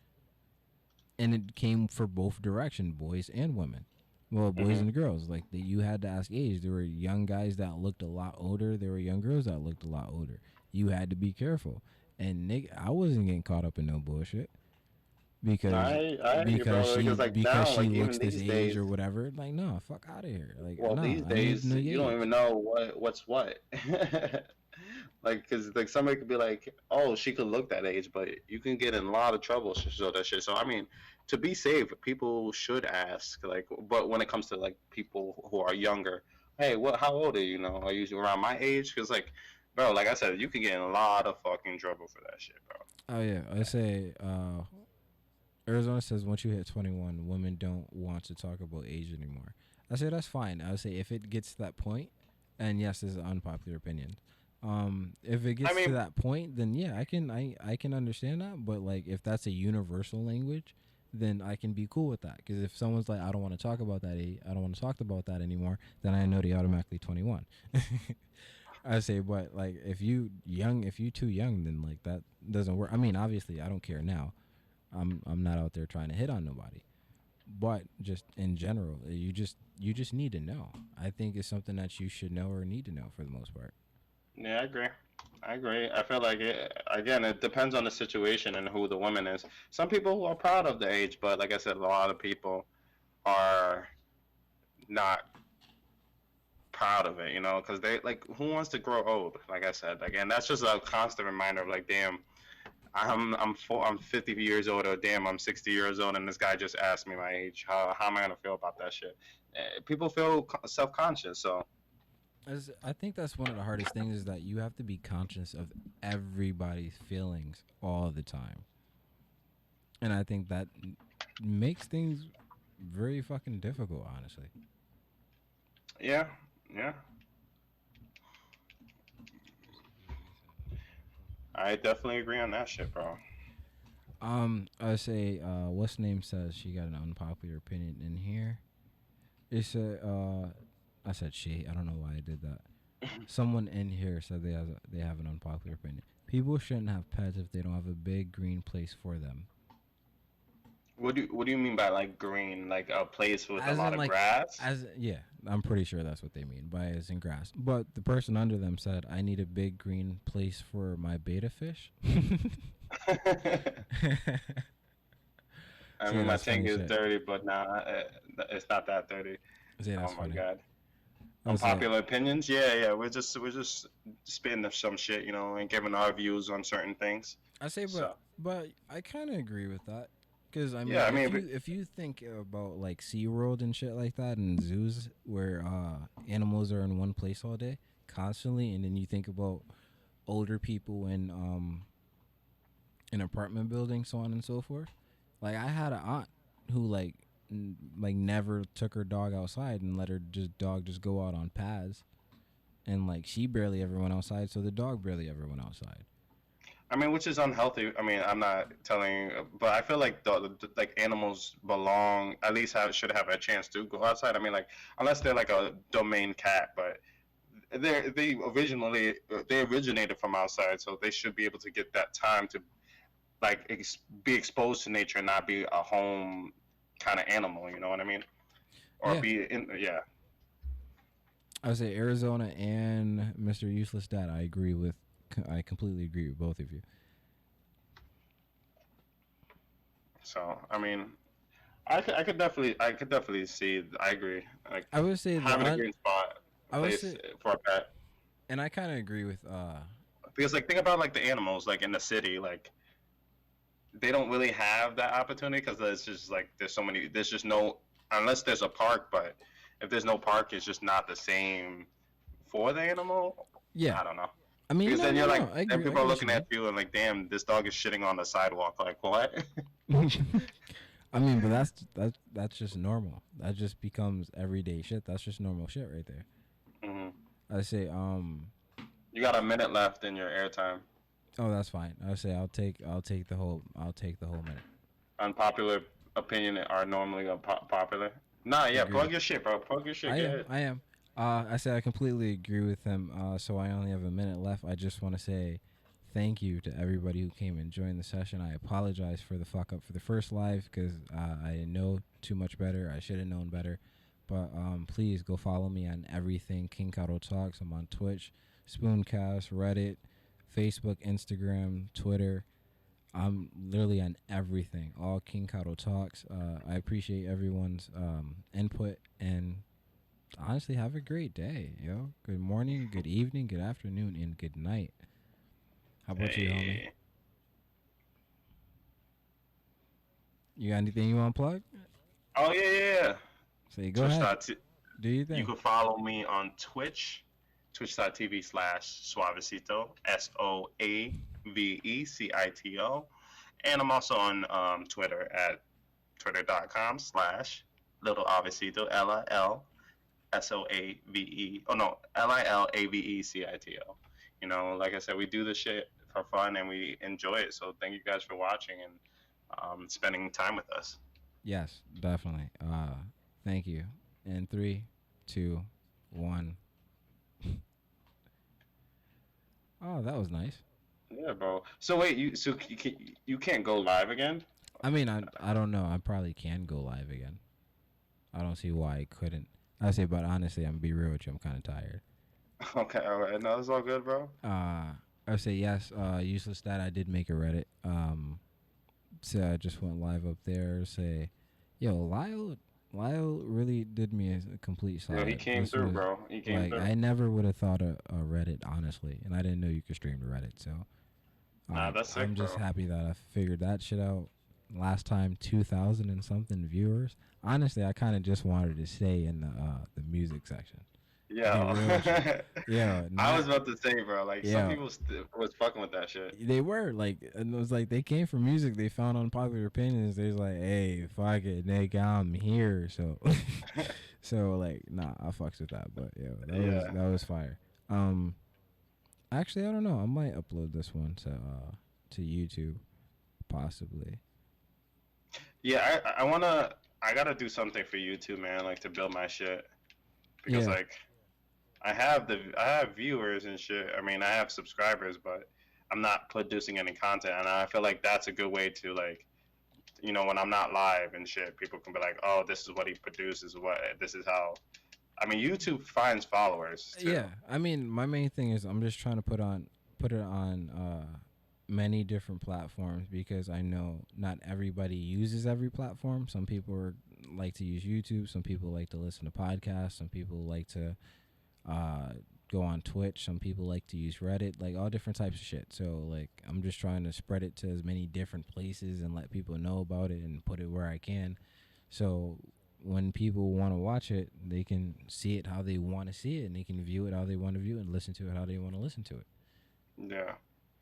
And it came for both direction, boys and women. Well, boys Mhm. and girls, like the, you had to ask age. There were young guys that looked a lot older. There were young girls that looked a lot older. You had to be careful. And Nick, I wasn't getting caught up in no bullshit because I, I, hear you, because she because like because now, she like even looks this age days, or whatever. Like, no, fuck out of here. Like, well, nah, these days know you don't even know what what's what. like, cause like somebody could be like, oh, she could look that age, but you can get in a lot of trouble show that shit. So I mean, to be safe, people should ask. Like, but when it comes to like people who are younger, hey, what? How old are you? You know, are you around my age? Cause like, bro, like I said, you can get in a lot of fucking trouble for that shit, bro. Oh yeah, I say uh, Arizona says once you hit 21, women don't want to talk about age anymore. I say that's fine. I would say if it gets to that point, and yes, this is an unpopular opinion. Um, if it gets to mean- that point, then yeah, I can I I can understand that. But like if that's a universal language, then I can be cool with that. Because if someone's like, I don't want to talk about that age, I don't want to talk about that anymore, then I know they automatically 21. I say, but like if you young, if you too young, then like that doesn't work. I mean, obviously, I don't care now. I'm I'm not out there trying to hit on nobody, but just in general, uh, you just you just need to know. I think it's something that you should know or need to know for the most part. Yeah, I agree. I agree. I feel like it, again, it depends on the situation and who the woman is. Some people are proud of the age, but like I said, a lot of people are not proud of it. You know, because they like who wants to grow old? Like I said, again, that's just a constant reminder of like, damn, I'm I'm four, I'm 50 years old, or damn, I'm 60 years old, and this guy just asked me my age. How how am I gonna feel about that shit? Eh, People feel self conscious, so. As I think that's one of the hardest things is that you have to be conscious of everybody's feelings all the time, and I think that makes things very fucking difficult, honestly. Yeah, yeah. I definitely agree on that shit, bro. Um, I say, uh, what's name says she got an unpopular opinion in here. It said, uh, I said she. I don't know why I did that. Someone in here said they have they have an unpopular opinion. People shouldn't have pets if they don't have a big green place for them. What do you, What do you mean by like green? Like a place with As a lot in, of like, grass? As yeah, I'm pretty sure that's what they mean by as in grass. But the person under them said, "I need a big green place for my betta fish." I See, mean, my tank is shit. dirty, but nah, uh, it's not that dirty. That's oh my funny. god. Was Unpopular opinions? Yeah, yeah. We're just we're just spitting some shit, you know, and giving our views on certain things. I say, but So- but I kind of agree with that because I mean, Yeah, I if, mean, you, if you think about like SeaWorld and shit like that and zoos where uh, animals are in one place all day constantly, and then you think about older people in um in apartment buildings, so on and so forth. Like I had an aunt who like n- like never took her dog outside and let her just dog just go out on paths. And like she barely ever went outside, so the dog barely ever went outside. I mean, which is unhealthy. I mean, I'm not telling, but I feel like the, the like animals belong at least have should have a chance to go outside. I mean, like unless they're like a domain cat, but they they originally they originated from outside, so they should be able to get that time to like ex- be exposed to nature and not be a home kind of animal. You know what I mean? Or Yeah. be in yeah. I would say Arizona and Mr. Useless Dad. I agree with. I completely agree with both of you. So I mean, I could, I could definitely I could definitely see. I agree. Like I would say having a green spot I would say, for a pet. and I kind of agree with. uh because like think about like the animals like in the city like they don't really have that opportunity because there's just like there's so many there's just no unless there's a park but if there's no park it's just not the same for the animal Yeah, i don't know I mean, because no, then you're no, like no, then people are looking at you and like damn this dog is shitting on the sidewalk like what. I mean, but that's that's that's just normal. That just becomes everyday shit. That's just normal shit right there. hmm I say, um, you got a minute left in your airtime oh, that's fine. I say, I'll take, I'll take the whole, I'll take the whole minute. unpopular opinion are normally unpopular. nah yeah plug your shit bro plug your shit I am. I am. Uh, I said I completely agree with him. Uh, so I only have a minute left. I just want to say thank you to everybody who came and joined the session. I apologize for the fuck up for the first live because uh, I didn't know too much better. I should have known better. But um, please go follow me on everything King Kado Talks. I'm on Twitch, Spooncast, Reddit, Facebook, Instagram, Twitter. I'm literally on everything. All King Kado Talks. Uh, I appreciate everyone's um, input and honestly have a great day, yo. Good morning, good evening, good afternoon, and good night. How about you, homie? You got anything you want to plug? Oh yeah, yeah, yeah. Say go Twitch ahead. t- Do you think You can follow me on Twitch, twitch.tv slash suavecito, S O A V E C I T O. And I'm also on um, Twitter at twitter.com slash little avecito, L I L S O A V E. Oh, no, L I L A V E C I T O. You know, like I said, we do this shit for fun and we enjoy it. So thank you guys for watching and um, spending time with us. Yes, definitely. Uh, thank you. In three, two, one. oh, that was nice. Yeah, bro. So wait, you so you can you can't go live again? I mean, I I don't know. I probably can go live again. I don't see why I couldn't. I say, but honestly, I'm gonna be real with you. I'm kind of tired. Okay, all right. No, it's all good, bro. Uh, I say yes. Uh, useless that I did make a Reddit. Um, so I just went live up there. Say, yo, Lyle, Lyle really did me a, complete solid. he came This through, was- bro. He came Like through. I never would have thought of a Reddit honestly, and I didn't know you could stream to Reddit. So, Nah, um, that's sick, I'm just bro. happy that I figured that shit out. Last time, two thousand and something viewers. Honestly, I kind of just wanted to stay in the uh, the music section. yeah. Yeah, I was about to say, bro. Like Yeah. some people st- was fucking with that shit. They were like, and it was like they came from music. They found unpopular opinions. They was like, hey, fuck it, nigga, I'm here. So, so like, nah, I fucks with that. But yeah, that was that was fire. Um, actually, I don't know. I might upload this one to uh to YouTube, possibly. Yeah, I I wanna I gotta do something for YouTube, man. Like to build my shit because Yeah. like I have the I have viewers and shit. I mean, I have subscribers, but I'm not producing any content, and I feel like that's a good way to like. You know, when I'm not live and shit, people can be like, "Oh, this is what he produces. What this is how." I mean, YouTube finds followers. Too. Yeah, I mean, my main thing is I'm just trying to put on put it on uh many different platforms because I know not everybody uses every platform. Some people are, like to use YouTube. Some people like to listen to podcasts. Some people like to uh, go on Twitch. Some people like to use Reddit. Like all different types of shit. So like I'm just trying to spread it to as many different places and let people know about it and put it where I can. So when people want to watch it, they can see it how they want to see it, and they can view it how they want to view it, and listen to it how they want to listen to it. Yeah.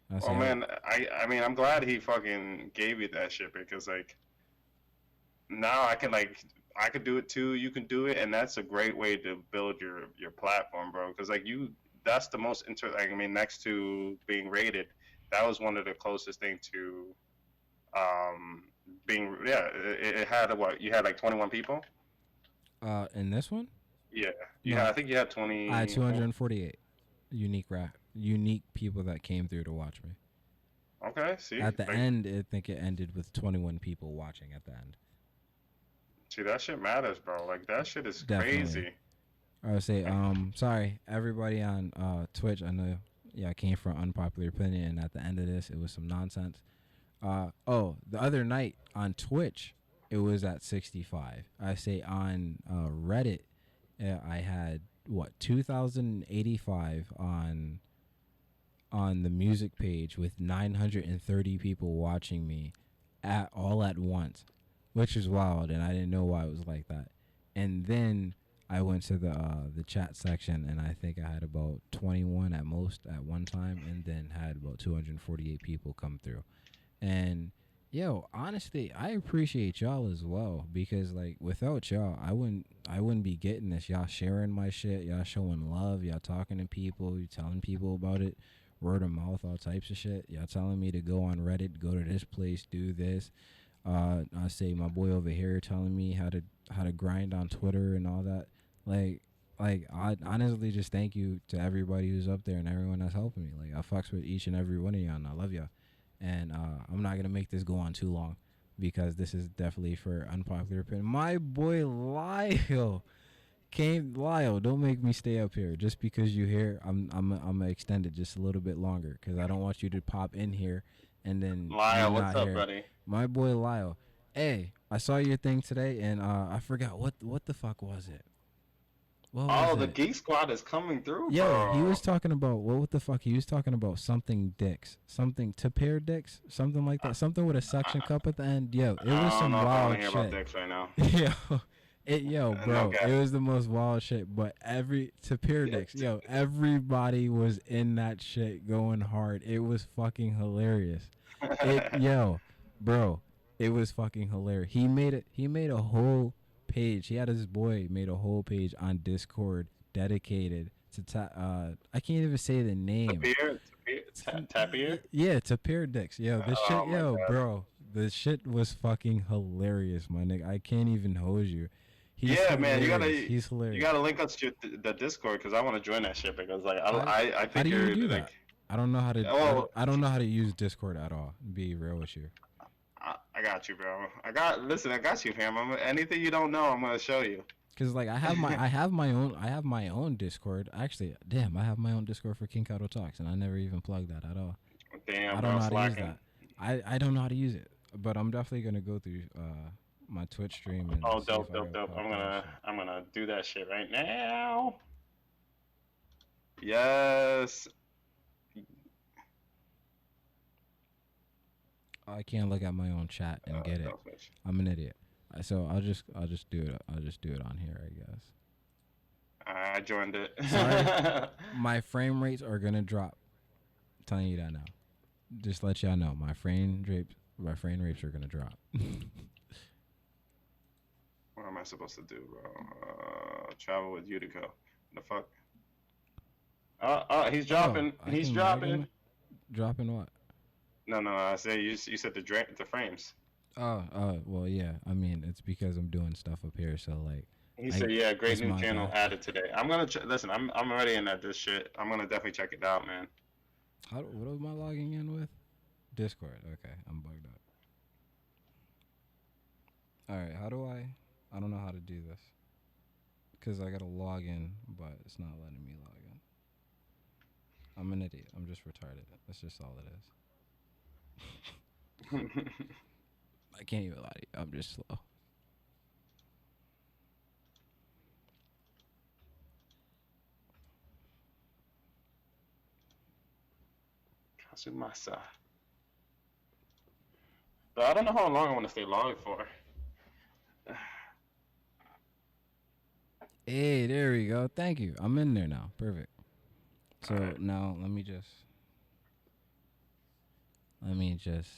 That's Oh man, I I mean I'm glad he fucking gave you that shit because like now I can like I could do it too. You can do it, and that's a great way to build your your platform, bro. Because like you, that's the most inter. Like, I mean, next to being rated, that was one of the closest thing to um being yeah. It, it had what you had like 21 people. Uh, in this one, Yeah, you No. I think you had 20. I had 248 unique ra- unique people that came through to watch me. Okay, see At the like, end, I think it ended with 21 people watching at the end. See that shit matters, bro. Like that shit is Definitely. crazy. I would say, um, sorry, everybody on uh, Twitch. I know, yeah, I came from unpopular opinion, and at the end of this, it was some nonsense. Uh, oh, the other night on Twitch, it was at 65. I say on uh, Reddit, I had what 2,085 on on the music page with 930 people watching me at all at once, which is wild, and I didn't know why it was like that. And then I went to the uh, the chat section, and I think I had about 21 at most at one time, and then had about 248 people come through. And yo, honestly, I appreciate y'all as well because like without y'all, I wouldn't I wouldn't be getting this. Y'all sharing my shit, y'all showing love, y'all talking to people, you telling people about it, word of mouth, all types of shit. Y'all telling me to go on Reddit, go to this place, do this. Uh, I say my boy over here telling me how to how to grind on Twitter and all that. Like, like I honestly just thank you to everybody who's up there and everyone that's helping me. Like I fucks with each and every one of y'all, and I love y'all. And uh, I'm not gonna make this go on too long because this is definitely for unpopular opinion. My boy Lyle, came Lyle. Don't make me stay up here just because you here. I'm I'm I'm gonna extend it just a little bit longer because I don't want you to pop in here and then Lyle, what's not up, here. buddy? My boy Lyle. Hey, I saw your thing today and uh, I forgot what what the fuck was it. What Oh, was the it? Geek Squad is coming through. Yeah, he was talking about what, what the fuck? He was talking about something dicks, something to pair dicks, something like that, something with a suction cup at the end. Yo, it I was don't some I wild wanna about shit. dicks right now. yo, it yo, bro, okay. it was the most wild shit. But every to dicks, yo, everybody was in that shit going hard. It was fucking hilarious. It yo, bro, it was fucking hilarious. He made it. He made a whole page. He had his boy made a whole page on Discord dedicated to ta- uh I can't even say the name. Tapir, Tapir, Tapir. Yeah, to pair dicks. Yo, this Oh shit, yo, God. bro, the shit was fucking hilarious, my nigga. I can't even hose you. He's Yeah, man, you gotta- He's hilarious. You gotta link us to the Discord because I want to join that shit because like I I, I how do you do like that? I don't know how to. I, Oh. don't, I don't know how to use Discord at all. Be real with you. I, I got you, bro. I got listen. I got you, fam. I'm, anything you don't know, I'm gonna show you. Cause like I have my I have my own I have my own Discord. Actually, damn, I have my own Discord for King Kado Talks, and I never even plugged that at all. Damn, I don't know how to use that. I I don't know how to use it, but I'm definitely gonna go through uh my Twitch stream and. Oh, dope, dope, dope. I'm gonna. I'm gonna do that shit right now. Yes. I can't look at my own chat and Uh, get it. I'm an idiot. So I'll just I'll just do it. I'll just do it on here, I guess. I joined it. My frame rates are gonna drop. I'm telling you that now. Just let y'all know, my frame rates my frame rates are gonna drop. what am I supposed to do, bro? Uh, travel with Utico. The fuck? Uh, uh, he's dropping. Oh, he's dropping. Dropping what? No, no, I said you. You said the dra- the frames. Oh, uh, well, yeah. I mean, it's because I'm doing stuff up here, so like, He I- said, "Yeah, great new channel bad. added today." I'm gonna ch- listen. I'm I'm already in at this shit. I'm gonna definitely check it out, man. how do- what am I logging in with? Discord. Okay, I'm bugged up. All right, how do I? I don't know how to do this. Cause I gotta log in, but it's not letting me log in. I'm an idiot. I'm just retarded. That's just all it is. I can't even lie to you. I'm just slow. Kazumasa. But I don't know how long I want to stay logged for. Hey, there we go. Thank you. I'm in there now. Perfect. So Alright. now let me just let me just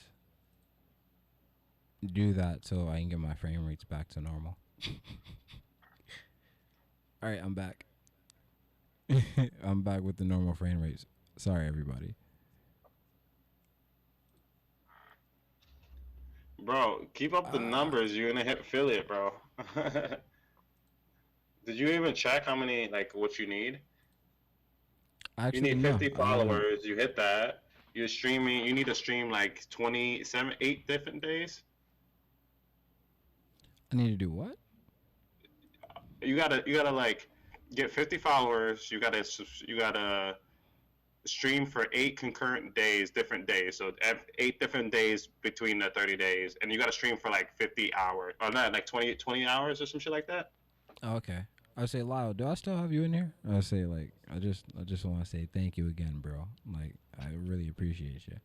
do that so I can get my frame rates back to normal. All right, I'm back. I'm back with the normal frame rates. Sorry, everybody. Bro, keep up the Ah. numbers. You're gonna hit affiliate, bro. Did you even check how many like what you need? Actually, you need 50 I followers. You hit that. You're streaming. You need to stream like 27, eight different days. I need to do what? You gotta, you gotta like get 50 followers. You gotta, you gotta stream for eight concurrent days, different days. So eight different days between the 30 days, and you gotta stream for like 50 hours, or not, like 20, 20 hours or some shit like that. Oh, okay. I say, Lyle, do I still have you in here? I say, like, I just, I just want to say thank you again, bro. Like, I really appreciate you.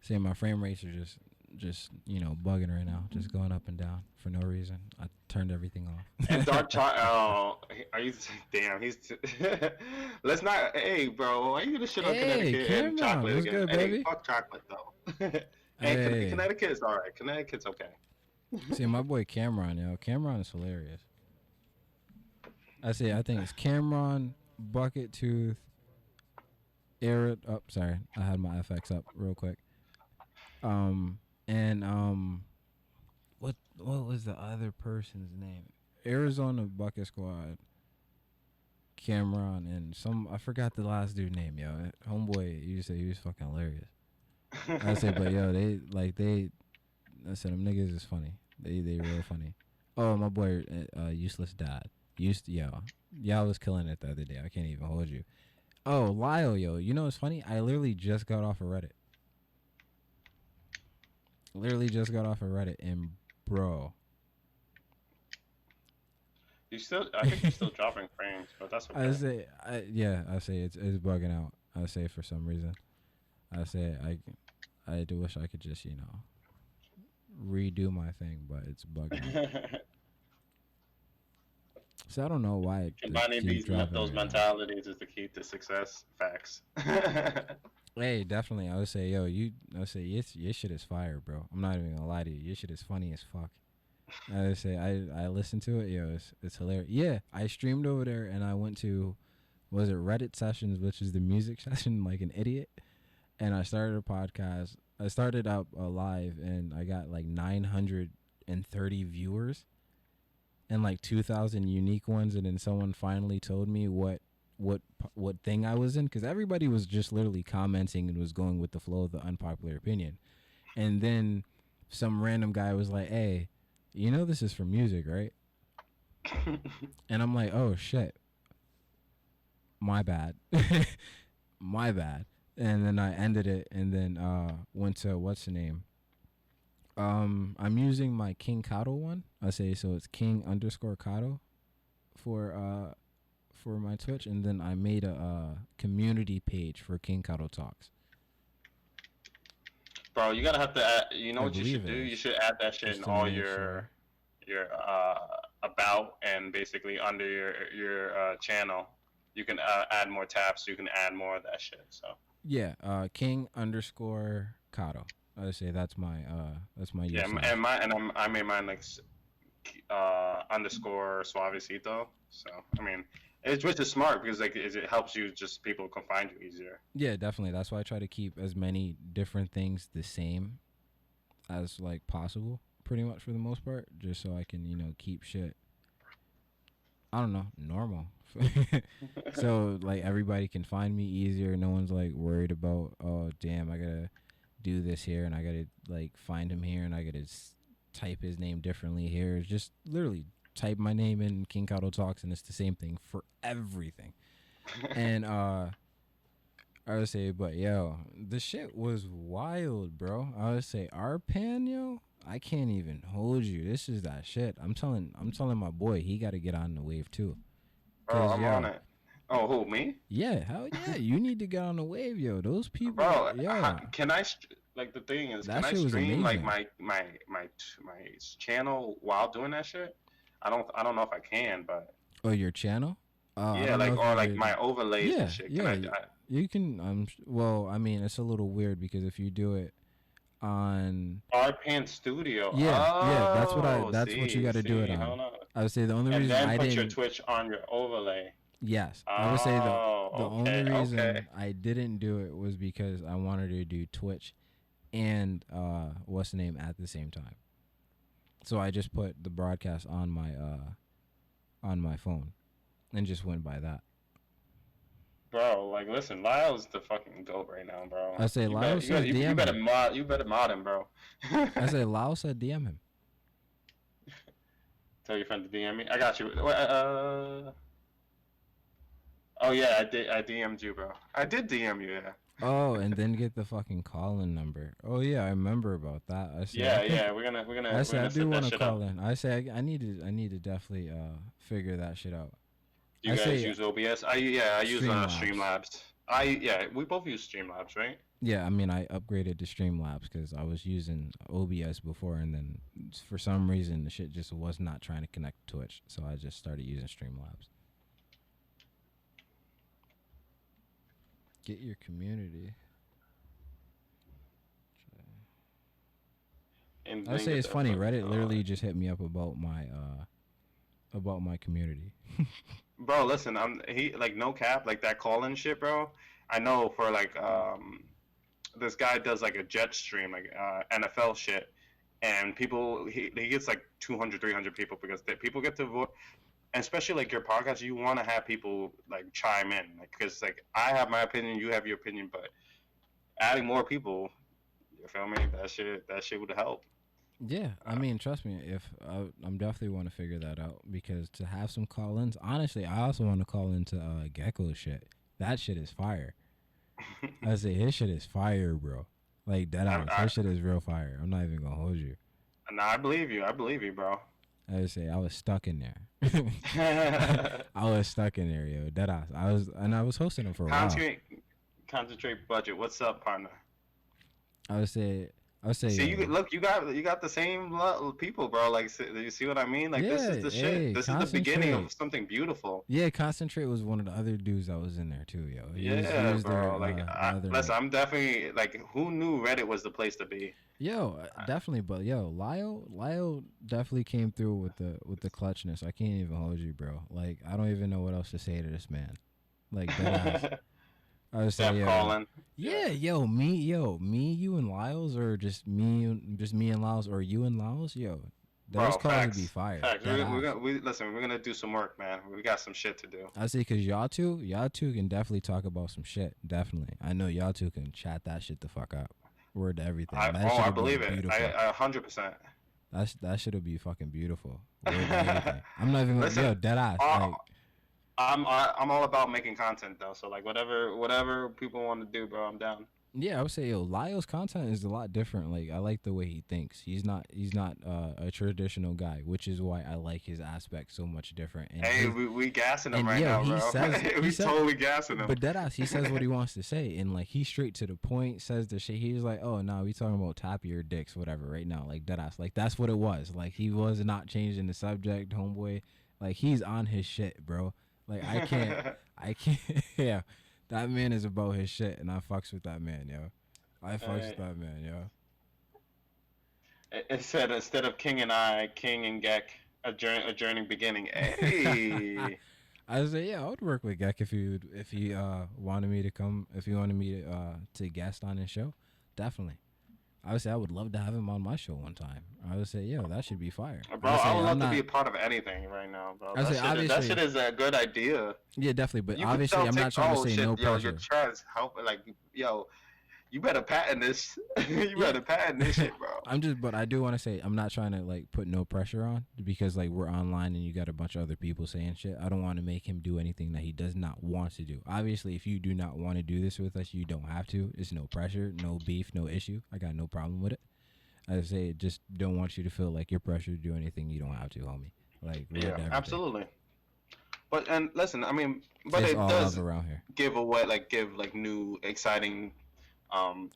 Say my frame rates are just, just you know, bugging right now, just going up and down for no reason. I turned everything off. And dark chocolate. Oh, are you? Damn, he's. Let's not. Hey, bro, why you gonna shit on Hey, Connecticut and chocolate again? good, hey, baby? fuck chocolate though. hey, Hey. Connecticut's all right. Connecticut's okay. See, my boy Cameron, yo, Cameron is hilarious. I say, I think it's Cameron, Bucket Tooth, Arid. Oh, sorry, I had my FX up real quick. Um, and um, what what was the other person's name? Arizona Bucket Squad. Cameron and some I forgot the last dude name, yo. Homeboy, you say he was fucking hilarious. I say, but yo, they like they. I said them niggas is funny. They they real funny. Oh, my boy, uh, uh, useless dad. Used to, yo, y'all was killing it the other day. I can't even hold you. Oh, Lyle, yo, you know what's funny? I literally just got off of Reddit. Literally just got off of Reddit, and bro, You still, I think you're still dropping frames, but that's okay. I say, I, yeah, I say it's it's bugging out. I say for some reason, I say I, I do wish I could just you know, redo my thing, but it's bugging. So I don't know why. Combining these dropping those mentalities is the key to success. Facts. Hey, definitely. I would say, yo, you. I would say, your, your shit is fire, bro. I'm not even gonna lie to you. Your shit is funny as fuck. I would say, I I listened to it. Yo, it's it's hilarious. Yeah, I streamed over there, and I went to, was it Reddit sessions, which is the music session, like an idiot, and I started a podcast. I started up uh, live, and I got like 930 viewers, and like 2,000 unique ones, and then someone finally told me what what what thing I was in because everybody was just literally commenting and was going with the flow of the unpopular opinion, and then some random guy was like, "Hey, you know this is for music, right?" And I'm like, "Oh shit, my bad, my bad." And then I ended it, and then uh went to what's the name? Um, I'm using my King Kado one. I say so. It's King underscore Kado for uh for my Twitch, and then I made a uh, community page for King Kado Talks. Bro, you gotta have to. Add, you know I what you should do? You should add that shit Just in all your sure. your uh about and basically under your your uh, channel. You can uh, add more tabs. So you can add more of that shit. So Yeah, uh, King underscore Kado. I say that's my uh that's my yeah, username. and my and I'm, I made mine like uh underscore suavecito. So I mean, it's which is smart because like it it helps you just people can find you easier. Yeah, definitely. That's why I try to keep as many different things the same as like possible, pretty much for the most part, just so I can you know keep shit. I don't know, normal. so like everybody can find me easier. No one's like worried about oh damn I gotta do this here and I gotta like find him here and I gotta s- type his name differently here. Just literally type my name in King Kado Talks and it's the same thing for everything. and uh I would say, but yo, the shit was wild, bro. I would say RPAN, yo, I can't even hold you. This is that shit. I'm telling, I'm telling my boy, he got to get on the wave too. Bro, 'Cause, I'm yo, on it. Oh, who me? Yeah, hell yeah, you need to get on the wave, yo. Those people, Bro, yeah. how- can I like the thing is, That can I stream like my my my my channel while doing that shit? I don't I don't know if I can, but oh, your channel? Uh, yeah, like or like my overlays Yeah, and shit. Can yeah, I. I, You can. Um. Well, I mean, it's a little weird because if you do it on, RPAN Studio. Yeah, yeah, that's what I- Oh, that's what you gotta do it on. on. I would say the only And reason then I put didn't. your Twitch on your overlay. Yes, I would say the Oh, the okay, only reason okay. I didn't do it was because I wanted to do Twitch and uh what's the name at the same time. So I just put the broadcast on my uh on my phone and just went by that. Bro, like listen, Lyle's the fucking goat right now, bro. I say Lyle better, you, better, you, you better him. mod you better mod him, bro. I say Lao said DM him. Tell your friend to DM me. I got you. Uh. Oh yeah, I did. I DM'd you, bro. I did DM you. Yeah. Oh, and then get the fucking call in number. Oh yeah, I remember about that. I say, Yeah, I think- yeah. We're gonna we're gonna I say I do want to call up. in. I say I, I need to I need to definitely uh figure that shit out. You I guys say- use OBS? I yeah, I use uh, Streamlabs. Streamlabs. I yeah, we both use Streamlabs, right? Yeah, I mean, I upgraded to Streamlabs because I was using OBS before, and then for some reason the shit just was not trying to connect to Twitch, so I just started using Streamlabs. Get your community. And I say it's funny. Reddit uh, literally just hit me up about my uh about my community. Bro, listen, I'm he like no cap, like that call in shit, bro. I know for like um this guy does like a jet stream, like uh, NFL shit, and people he, he gets like 200, 300 people because they, people get to vote. Especially like your podcast, you want to have people like chime in, like because like I have my opinion, you have your opinion, but adding more people, you feel me? That shit, that shit would help. Yeah, I mean, trust me, if I, I'm definitely want to figure that out because to have some call-ins, honestly, I also want to call into uh, Gecko shit. That shit is fire. I say his shit is fire, bro. Like that, I- out. I- his shit is real fire. I'm not even gonna hold you. Nah, I believe you. I believe you, bro. I just say I was stuck in there. I was stuck in there, yo. Dead ass. I was, and I was hosting him for a while. concentrate, concentrate budget. What's up, partner? I would say, I say, See, you uh, look, you got you got the same people, bro. Like, you see what I mean? Like, this is the shit. hey, this is the beginning of something beautiful. yeah, concentrate was one of the other dudes that was in there too, yo. He was- Yeah, was bro. there, like, uh, I, listen. I'm definitely like, who knew Reddit was the place to be? Yo, uh, definitely, but yo, Lyle, Lyle definitely came through with the with the clutchness. I can't even hold you, bro. Like, I don't even know what else to say to this man. Like. I was Steph calling. yeah, yo, me, yo, me, you, and Lyles, or just me, and- just me and Lyles, or you and Lyles, yo, those Bro, calls facts. would be fire. Facts. We're, we're gonna we, listen. We're gonna do some work, man. We got some shit to do. I say, cause y'all two, y'all two can definitely talk about some shit. Definitely, I know y'all two can chat that shit the fuck up. Word to everything. I, that oh, I shit'll be believe it. I, hundred percent. That's that shit'll be fucking beautiful. Word to everything. I'm not even Listen, yo dead ass. uh, like, I'm I, I'm all about making content though. So like whatever whatever people want to do, bro, I'm down. yeah, I would say yo, Lyle's content is a lot different. Like I like the way he thinks. He's not he's not uh, a traditional guy, which is why I like his aspect so much different. And Hey, his- we, we gassing him right yo, now, he bro. says- he we says- totally gassing him. But deadass, he says what he wants to say, and like he's straight to the point. Says the shit. He's like, "Oh no, we talking about tappier dicks, whatever." Right now, like deadass, like that's what it was. Like he was not changing the subject, homeboy. Like he's on his shit, bro. Like I can't, I can't. yeah, that man is about his shit, and I fucks with that man, yo. I fucks Alright. with that man, yo. It- it said instead of King and I, King and Gek, adjourn, adjourning beginning. Hey, I was like, yeah, I would work with Gek if he would, if he uh wanted me to come, if he wanted me to uh to guest on his show, definitely. I would say I would love to have him on my show one time. I would say, yo, that should be fire. bro, would say, I would love not- to be a part of anything right now, bro. I That say, shit, is, that shit is a good idea. Yeah, definitely. But You obviously, I'm not trying to oh, say shit, no yo, pressure. Your help, like, yo, you better patent this. you better patent this shit, bro. I'm just, but I do want to say I'm not trying to like put no pressure on because like we're online and you got a bunch of other people saying shit. I don't want to make him do anything that he does not want to do. Obviously, if you do not want to do this with us, you don't have to. It's no pressure, no beef, no issue. I got no problem with it. I say just don't want you to feel like you're pressured to do anything you don't have to, homie. Like Yeah, absolutely. But and listen, I mean, but it's it does around here. give away, like, give like new, exciting, um,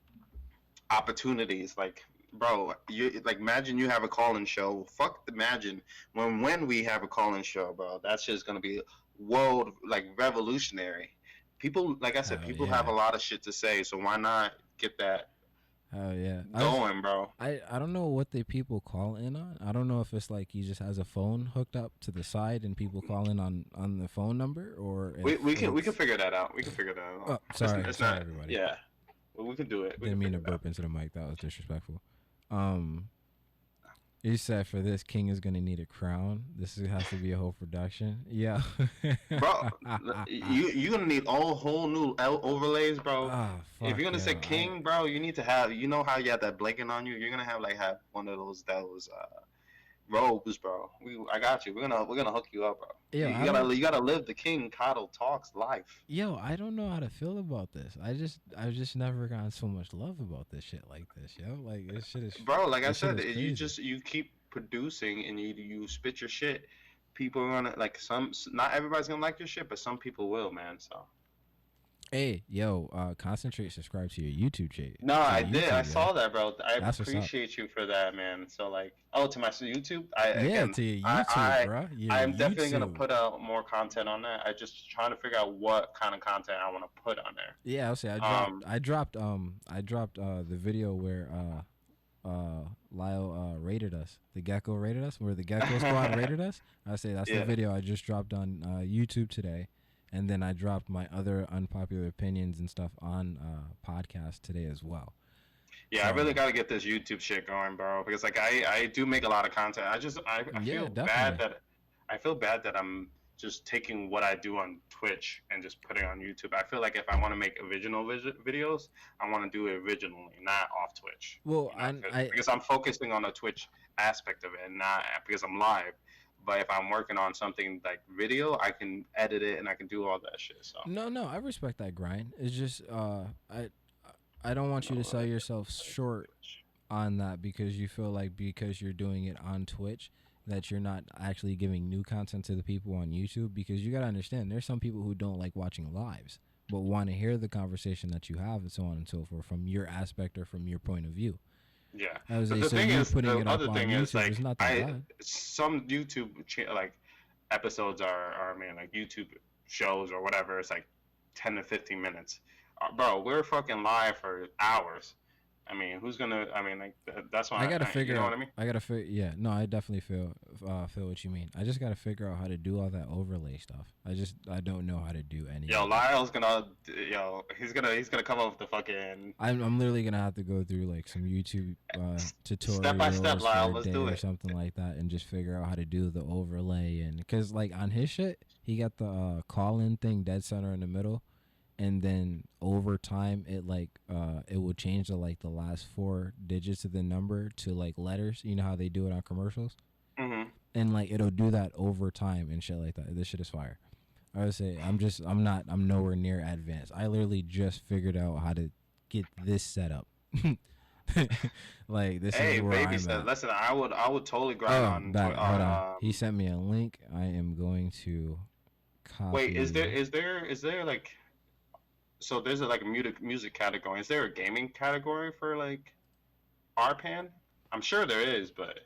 opportunities. Like, bro, you like imagine you have a call-in show. Fuck, imagine when when we have a call-in show, bro. That's just gonna be world like revolutionary. People, like I said, Hell people yeah. have a lot of shit to say. So why not get that Oh yeah. I going, bro? I, I don't know what the people call in on. I don't know if it's like he just has a phone hooked up to the side and people call in on on the phone number or We, we can we can figure that out. We can figure that out. Oh, It's- sorry, it's sorry not- everybody. Yeah, well, we can do it. We Didn't mean to out. burp into the mic. That was disrespectful. Um, you said for this, King is gonna need a crown. This has to be a whole production. Yeah, bro. you you're gonna need all whole new L overlays, bro. Ah, if you're gonna say king, bro, you need to have. You know how you have that blanket on you. You're gonna have like have one of those those uh, robes, bro. We I got you. We're gonna we're gonna hook you up, bro. Yo, you, you gotta you gotta live the king kado talks life. Yo, I don't know how to feel about this. I just, I've just never gotten so much love about this shit like this, yo. Like this shit is, Bro, like I said, you just you keep producing and you you spit your shit. People are gonna like some. Not everybody's gonna like your shit, but some people will, man. So. Hey, yo, uh, concentrate. Subscribe to your YouTube channel. No, to I your did. I YouTube, yo. saw that, bro. I That's appreciate you for that, man. So like, oh, to my YouTube. I Yeah, again, to your I- YouTube, I- bro. Your I'm definitely gonna put out more content on that. I just trying to figure out what kind of content I want to put on there. Yeah, I'll say I dropped. Um, I dropped. Um, I dropped uh the video where uh, uh, Lyle uh rated us. The Gecko rated us. Where the Gecko Squad rated us. I say that's Yeah. the video I just dropped on uh, YouTube today, and then I dropped my other unpopular opinions and stuff on uh podcast today as well. Yeah, I really Um, got to get this YouTube shit going, bro. Because like I I do make a lot of content. I just I, I Yeah, feel bad that I feel bad that I'm just taking what I do on Twitch and just putting it on YouTube. I feel like if I want to make original vis- videos, I want to do it originally, not off Twitch. Well, You know, I, 'cause- I because I'm focusing on the Twitch aspect of it, and not because I'm live. But if I'm working on something like video, I can edit it and I can do all that shit. So no, no, I respect that grind. It's just uh, I, I don't want you to sell yourself short on that because you feel like because you're doing it on Twitch that you're not actually giving new content to the people on YouTube because you got to understand there's some people who don't like watching lives but want to hear the conversation that you have and so on and so forth from your aspect or from your point of view. Yeah. Was But the so thing is, putting the it up other on thing is YouTube like I bad. some YouTube cha- like episodes are, are I mean like YouTube shows or whatever. It's like ten to fifteen minutes, uh, bro. We're fucking live for hours. I mean, who's gonna? I mean, like th- that's why I gotta figure You know out. what I mean? I gotta figure. Yeah, no, I definitely feel uh, feel what you mean. I just gotta figure out how to do all that overlay stuff. I just I don't know how to do any. Yo. Lyle's gonna, yo, he's gonna, he's gonna come up with the fucking. I'm I'm literally gonna have to go through like some YouTube uh, tutorials Step by step, Lyle, let's do or something like that, and just figure out how to do the overlay and because like on his shit, he got the uh, call in thing dead center in the middle, and then over time it like uh it will change the like the last four digits of the number to like letters. You know how they do it on commercials. hmm and like it'll do that over time and shit like that. This shit is fire. I would say I'm just I'm not I'm nowhere near advanced. I literally just figured out how to get this set up. like this Hey, is where baby I'm said, at. listen, I would, I would totally grind oh, on. back, on, hold on. um, he sent me a link. I am going to copy. Wait, is there is there is there like so there's a like a music music category. Is there a gaming category for like RPAN? I'm sure there is, but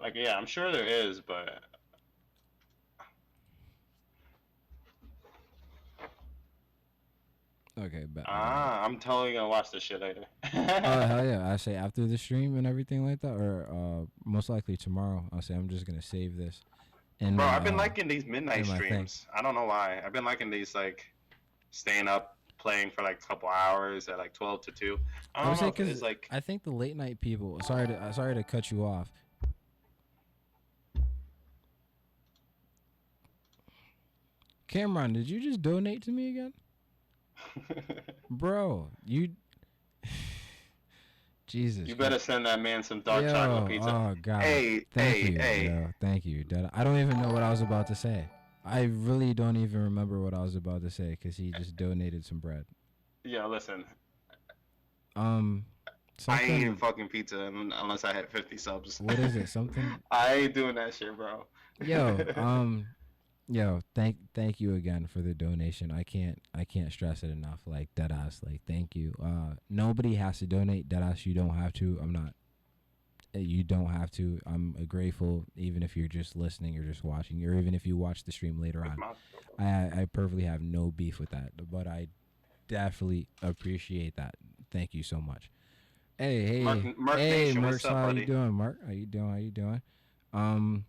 like yeah, I'm sure there is, but okay? but ah, I'm totally gonna watch this shit later. Oh hell yeah! I say after the stream and everything like that, or uh, most likely tomorrow. I'll say I'm just gonna save this. And Bro, I've been uh, liking these midnight in my thing. streams. I don't know why. I've been liking these like staying up playing for like a couple hours at like 12 to 2. I I don't would know if it's like I think the late night people. Sorry to uh, sorry to cut you off. Cameron, did you just donate to me again, bro? You, Jesus. you better send that man some dark Yo, chocolate pizza. Oh God. hey, Thank hey, you. hey. Yo, thank you. I don't even know what I was about to say. I really don't even remember what I was about to say because he just donated some bread. Yeah, listen. Um, I ain't eating fucking pizza unless I had 50 subs. What is it? Something. I ain't doing that shit, bro. Yo, um, yo, thank thank you again for the donation. I can't I can't stress it enough. Like deadass, like thank you. Uh, nobody has to donate. Deadass, you don't have to. I'm not. uh, You don't have to. I'm grateful, even if you're just listening or just watching, or even if you watch the stream later on. I I perfectly have no beef with that, but I definitely appreciate that. Thank you so much. Hey, hey, Mark- Mark hey, Nation, Mark, up, how buddy? you doing, Mark? How you doing? How you doing? Um,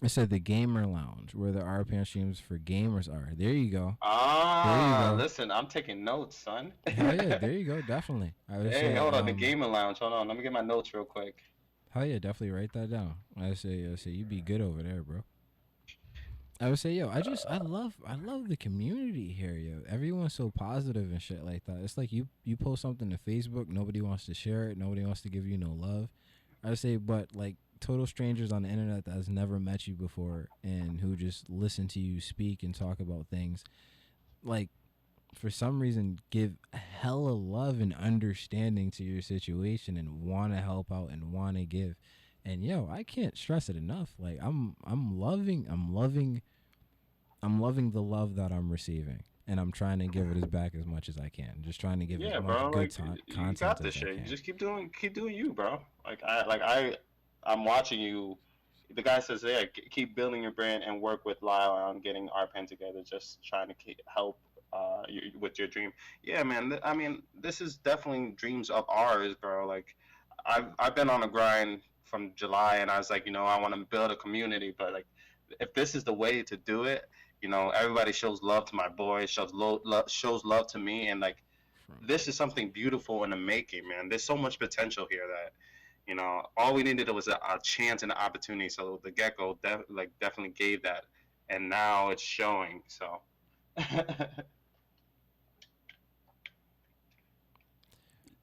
I said the gamer lounge where the RPAN streams for gamers are. There you go. Ah, go. listen, I'm taking notes, son. Hell yeah, there you go. Definitely. I hey, say, hold on, the gamer lounge. Hold on, let me get my notes real quick. Hell yeah, definitely write that down. I say, I say, you be good over there, bro. I would say, yo, I just, I love, I love the community here, yo. Everyone's so positive and shit like that. It's like you, you post something to Facebook, nobody wants to share it, nobody wants to give you no love. I would say, but like total strangers on the internet that has never met you before and who just listen to you speak and talk about things, like for some reason give hella love and understanding to your situation and want to help out and want to give and yo i can't stress it enough like i'm i'm loving i'm loving i'm loving the love that i'm receiving and i'm trying to give it as back as much as i can just trying to give yeah, as much bro. good Like, you content got this shit. You just keep doing, keep doing you, bro. Like I, like I, I'm watching you. The guy says, "Yeah, keep building your brand and work with Lyle on getting RPAN together. Just trying to keep, help uh, you, with your dream." Yeah, man. th- I mean, this is definitely dreams of ours, bro. Like, I've I've been on a grind from July, and I was like, you know, I want to build a community, but like, if this is the way to do it, you know, everybody shows love to my boy, shows lo- lo- shows love to me, and like this is something beautiful in the making, man. There's so much potential here that, You know, all we needed was a, a chance and an opportunity. So the gecko def- like definitely gave that, and now it's showing. So.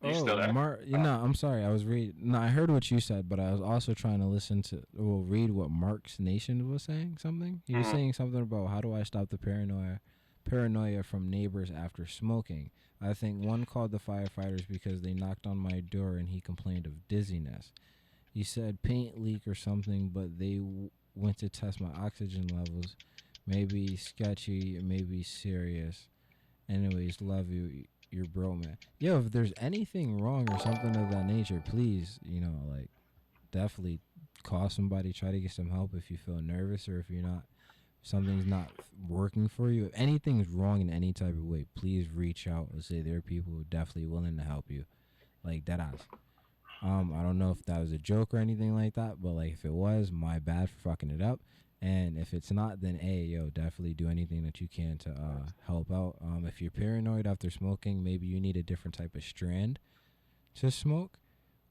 Oh? Mark. You know, I'm sorry. I was reading. No, I heard what you said, but I was also trying to listen to, well, read what Mark's Nation was saying. Something he was Mhm. saying something about how do I stop the paranoia, paranoia from neighbors after smoking. I think one called the firefighters because they knocked on my door and he complained of dizziness. He said paint leak or something, but they w- went to test my oxygen levels. Maybe sketchy, maybe serious. Anyways, love you, your bro, man. Yo, if there's anything wrong or something of that nature, please, you know, like, definitely call somebody. Try to get some help if you feel nervous or if you're not, something's not working for you. If anything's wrong in any type of way, please reach out. Let's say there are people who are definitely willing to help you, like that ass. Um, I don't know if that was a joke or anything like that, but like if it was, my bad for fucking it up. And if it's not, then hey, yo, definitely do anything that you can to uh, help out. Um, if you're paranoid after smoking, maybe you need a different type of strand to smoke,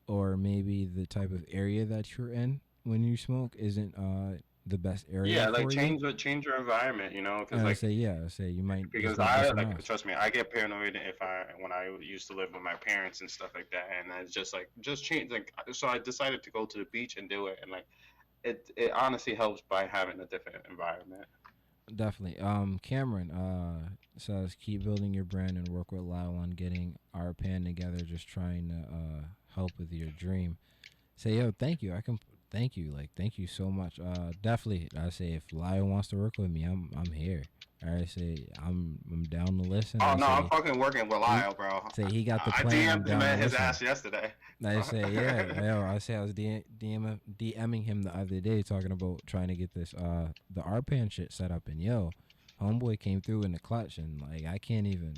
or maybe the type of area that you're in when you smoke isn't uh, the best area. yeah, like change the change your environment. You know, because And I like say yeah, I say you might because I like house. trust me, I get paranoid if I when I used to live with my parents and stuff like that, and it's just like just change like so I decided to go to the beach and do it, and like it it honestly helps by having a different environment. Definitely. Um, Cameron uh says keep building your brand and work with Lyle on getting RPAN together. Just trying to uh help with your dream. Say yo, thank you. I can thank you. Like thank you so much. Uh, definitely. I say if Lyle wants to work with me, I'm I'm here. I say I'm I'm down to listen. Oh I no, say, I'm fucking working with Lyle, bro. say he got the I plan. I'm DM'd him at his listen. ass yesterday. I say, yeah, yo, I say I was DM, DM, DMing him the other day talking about trying to get this uh the RPAN shit set up and yo, homeboy came through in the clutch and like I can't even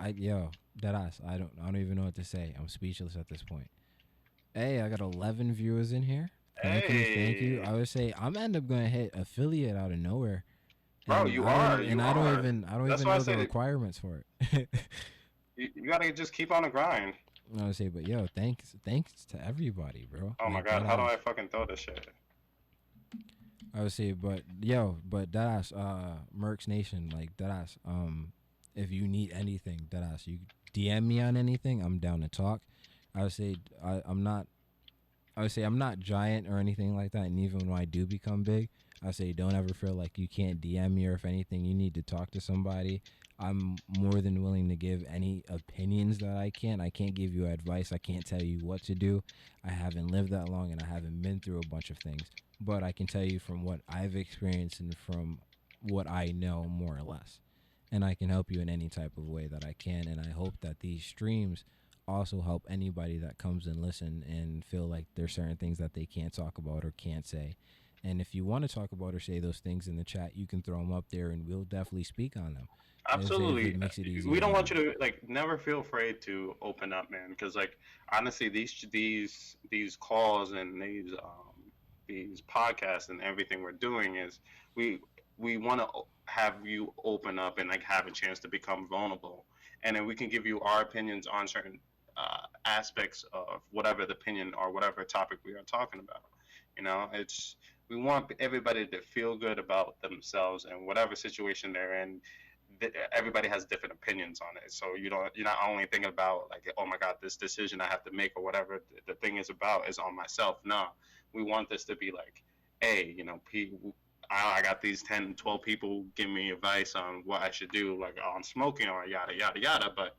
I yo, that ass. I don't I don't even know what to say. I'm speechless at this point. Hey, I got 11 viewers in here. Thank you, thank you. I would say I'm end up gonna hit affiliate out of nowhere. Bro, And you I are, and I don't even I don't That's even know the requirements for it. You, you gotta just keep on the grind. I would say, but yo, thanks, thanks to everybody, bro. Oh my Like, god, that how do. I fucking throw this shit? I would say, but yo, but Deadass, uh, Mercs Nation, like Deadass, um, if you need anything, Deadass, you DM me on anything, I'm down to talk. I would say, I, I'm not, I would say I'm not giant or anything like that, and even when I do become big, I say don't ever feel like you can't DM me or if anything you need to talk to somebody. I'm more than willing to give any opinions that I can. I can't give you advice. I can't tell you what to do. I haven't lived that long and I haven't been through a bunch of things. But I can tell you from what I've experienced and from what I know more or less. And I can help you in any type of way that I can. And I hope that these streams also help anybody that comes and listen and feel like there's certain things that they can't talk about or can't say. And if you want to talk about or say those things in the chat, you can throw them up there and we'll definitely speak on them. I'd say if Absolutely. it makes it easier we don't want you. you to like never feel afraid to open up, man. Because like honestly, these these these calls and these um, these podcasts and everything we're doing is we we want to have you open up and like have a chance to become vulnerable, and then we can give you our opinions on certain uh, aspects of whatever the opinion or whatever topic we are talking about. You know, it's we want everybody to feel good about themselves and whatever situation they're in th- everybody has different opinions on it. So you don't you're not only thinking about like oh my god this decision I have to make or whatever th- the thing is about is on myself. No, we want this to be like hey you know P, I, got these 10 12 people giving me advice on what I should do like on smoking or yada yada yada. But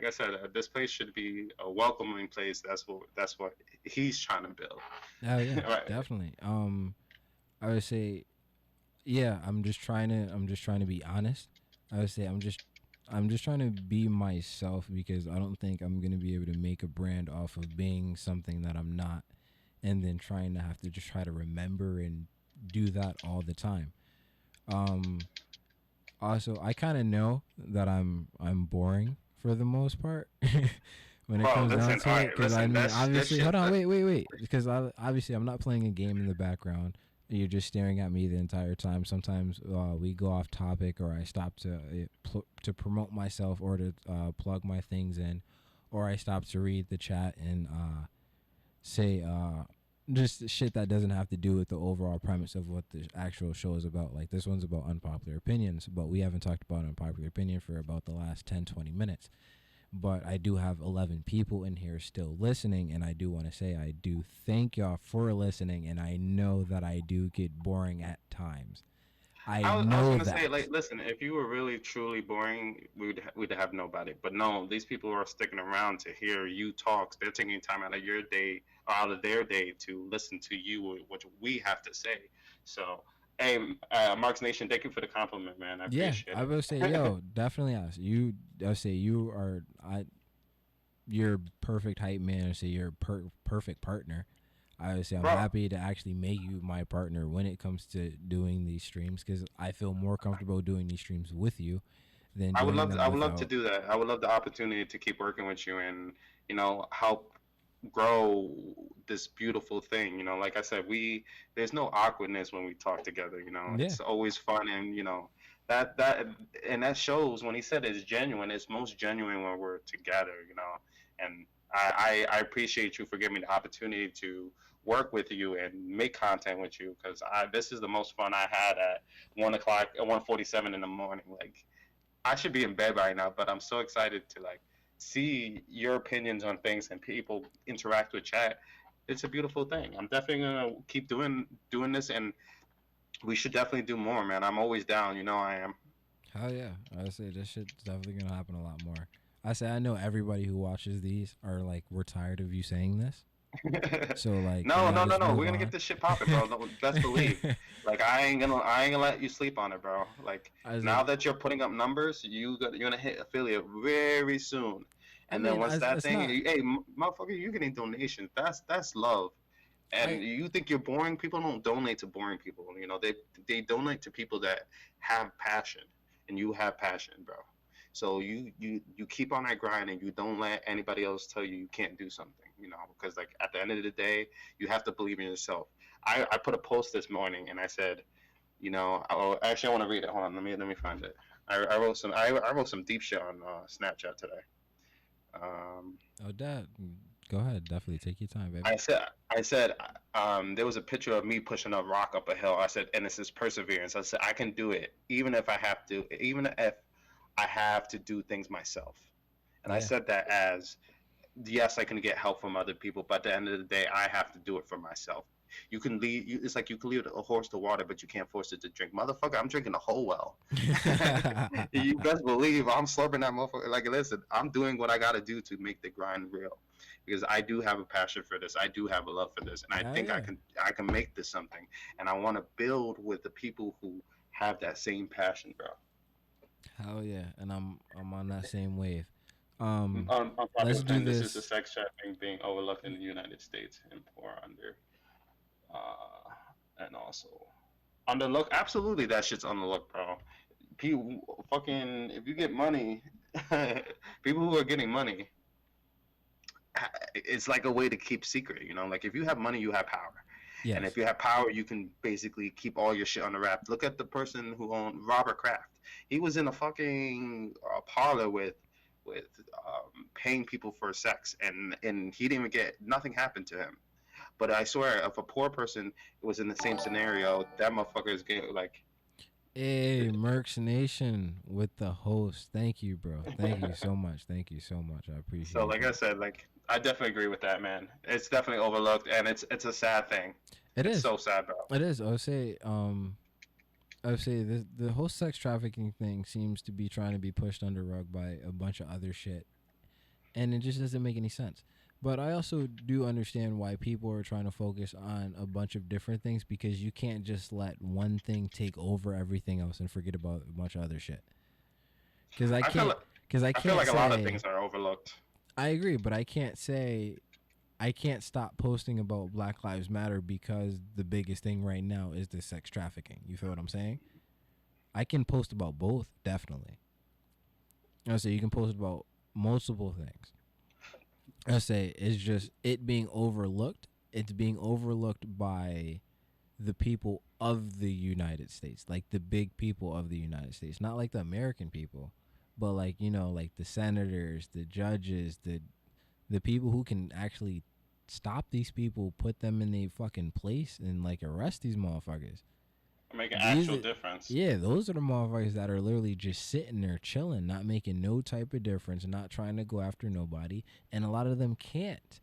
like I said, uh, this place should be a welcoming place. That's what that's what he's trying to build. Oh yeah, Right. definitely. Um, I would say, yeah. I'm just trying to. I'm just trying to be honest. I would say I'm just. I'm just trying to be myself because I don't think I'm gonna be able to make a brand off of being something that I'm not, and then trying to have to just try to remember and do that all the time. Um, also, I kind of know that I'm I'm boring for the most part when it Bro, comes down to it. Because I mean, obviously, shit- hold on, wait, wait, wait. Because I, obviously, I'm not playing a game in the background. You're just staring at me the entire time. Sometimes uh, we go off topic, or I stop to uh, pl- to promote myself, or to uh, plug my things in, or I stop to read the chat and uh, say uh just shit that doesn't have to do with the overall premise of what the actual show is about. Like this one's about unpopular opinions, but we haven't talked about unpopular opinion for about the last 10 20 minutes. But I do have 11 people in here still listening and I do want to say I do thank y'all for listening and I know that I do get boring at times. I, I was, I was know gonna that. say, like, listen, if you were really truly boring, we'd we'd have nobody. But no, these people are sticking around to hear you talk. They're taking time out of your day, out of their day, to listen to you, what we have to say. So, hey, uh, Marks Nation, thank you for the compliment, man. I yeah, I will say, yo, definitely us. You, I say you are, I, you're perfect hype man. I say you're per- perfect partner. I would say I'm Bro. happy to actually make you my partner when it comes to doing these streams because I feel more comfortable doing these streams with you than I would love to, I would love to do that. I would love the opportunity to keep working with you and you know help grow this beautiful thing. You know, like I said, we there's no awkwardness when we talk together. You know, Yeah. it's always fun and you know that that and that shows when he said it's genuine. It's most genuine when we're together. You know, and I I, I appreciate you for giving me the opportunity to work with you and make content with you because I this is the most fun I had at one o'clock at one forty seven in the morning. Like I should be in bed right now, but I'm so excited to like see your opinions on things and people interact with chat. It's a beautiful thing. I'm definitely gonna keep doing doing this, and we should definitely do more, man. I'm always down. You know I am. Hell yeah, I say this shit's definitely gonna happen a lot more. I say I know everybody who watches these are like, we're tired of you saying this. So like, no, no, no, no. We're gonna get this shit popping, bro. No, Best believe. Like I ain't gonna, I ain't gonna let you sleep on it, bro. Like now like- that you're putting up numbers, you got, you're gonna hit affiliate very soon. I And then mean, once it's- that thing, not- hey, motherfucker, you're getting donations. That's that's love. And I- you think you're boring? People don't donate to boring people. You know, they they donate to people that have passion, and you have passion, bro. So you you you keep on that grind, and you don't let anybody else tell you you can't do something. You know, because like at the end of the day, you have to believe in yourself. I, I put a post this morning, and I said, you know, oh, actually I want to read it. Hold on, let me let me find it. I, I wrote some I, I wrote some deep shit on uh, Snapchat today. Um, oh, dad, go ahead, definitely take your time, baby. I said, I said, um, there was a picture of me pushing a rock up a hill. I said, and this is perseverance. I said, I can do it, even if I have to, even if I have to do things myself. And I said that as, yes, I can get help from other people, but at the end of the day, I have to do it for myself. You can lead. You, it's like you can lead a horse to water, but you can't force it to drink. Motherfucker, I'm drinking the whole well. you best believe I'm slurping that motherfucker. Like, listen, I'm doing what I got to do to make the grind real, because I do have a passion for this. I do have a love for this, and I think I can I can make this something. And I want to build with the people who have that same passion, bro. Hell yeah, and I'm I'm on that same wave. Um, Um, on let's do this this. is the sex trafficking being overlooked in the United States and poor under, uh, and also underlook. Absolutely, that shit's underlooked, bro. People, fucking, if you get money, people who are getting money, it's like a way to keep secret. You know, like if you have money, you have power. yes. And if you have power, you can basically keep all your shit on the wrap. Look at the person who owned Robert Kraft. He was in a fucking uh, parlor with with um, paying people for sex, and and he didn't even get nothing happened to him. But I swear, if a poor person was in the same scenario, that motherfucker is getting like. Hey, Mercs Nation with the host. Thank you, bro. Thank you so much. Thank you so much. I appreciate. So, like I said, like I definitely agree with that, man. It's definitely overlooked, and it's it's a sad thing. it It's is. so sad, bro. It is. I would say, um, I would say the the whole sex trafficking thing seems to be trying to be pushed under rug by a bunch of other shit, and it just doesn't make any sense. But I also do understand why people are trying to focus on a bunch of different things because you can't just let one thing take over everything else and forget about a bunch of other shit. Because I I can't. Because I I can't. feel like a lot of say- things are overlooked. I agree, but I can't say I can't stop posting about Black Lives Matter because the biggest thing right now is the sex trafficking. You feel what I'm saying? I can post about both, definitely. I say you can post about multiple things. I say it's just it being overlooked. It's being overlooked by the people of the United States, like the big people of the United States, not like the American people, but like you know, like the senators, the judges, the the people who can actually stop these people, put them in a fucking place, and like arrest these motherfuckers. Make an These actual are- difference. Yeah, those are the motherfuckers that are literally just sitting there chilling, not making no type of difference, not trying to go after nobody, and a lot of them can't.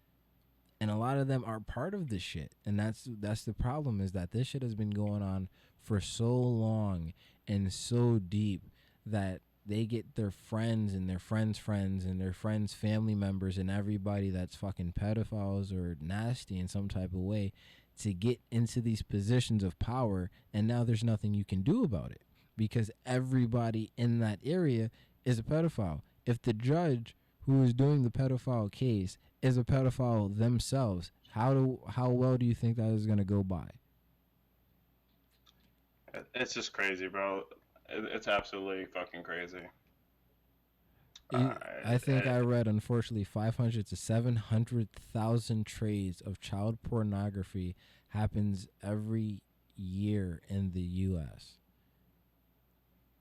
And a lot of them are part of this shit. And that's that's the problem is that this shit has been going on for so long and so deep that they get their friends and their friends' friends and their friends' family members and everybody that's fucking pedophiles or nasty in some type of way to get into these positions of power and now there's nothing you can do about it because everybody in that area is a pedophile if the judge who is doing the pedophile case is a pedophile themselves how do how well do you think that is going to go by It's just crazy, bro. It- It's absolutely fucking crazy. You- Uh, I think it- I read, unfortunately, 500 to 700,000 trades of child pornography happens every year in the U.S.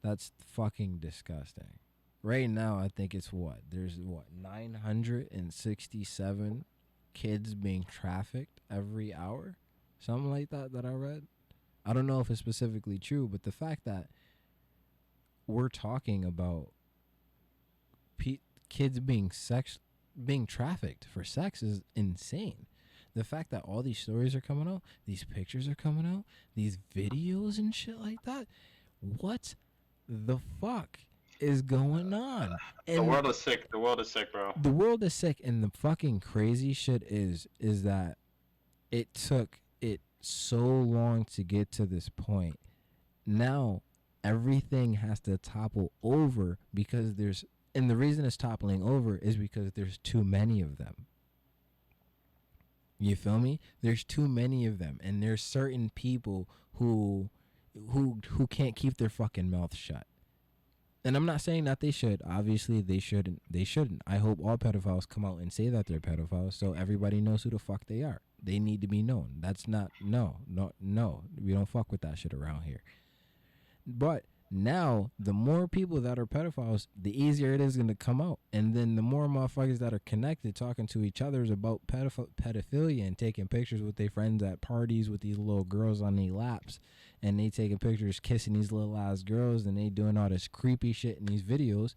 That's fucking disgusting. Right now, I think it's what? There's what? 967 kids being trafficked every hour? Something like that that I read. I don't know if it's specifically true, but the fact that we're talking about pe- kids being sex being trafficked for sex is insane. The fact that all these stories are coming out, these pictures are coming out, these videos and shit like that. What the fuck is going on? the world is sick. The world is sick, bro. the world is sick and the fucking crazy shit is is that it took it so long to get to this point now everything has to topple over because there's and the reason it's toppling over is because there's too many of them you feel me there's too many of them and there's certain people who who who can't keep their fucking mouth shut and I'm not saying that they should. Obviously, they shouldn't. They shouldn't. I hope all pedophiles come out and say that they're pedophiles, so everybody knows who the fuck they are. They need to be known. That's not no, no, no. We don't fuck with that shit around here. But now, the more people that are pedophiles, the easier it is going to come out, and then the more motherfuckers that are connected, talking to each other is about pedoph- pedophilia and taking pictures with their friends at parties with these little girls on their laps. And they taking pictures kissing these little ass girls and they doing all this creepy shit in these videos.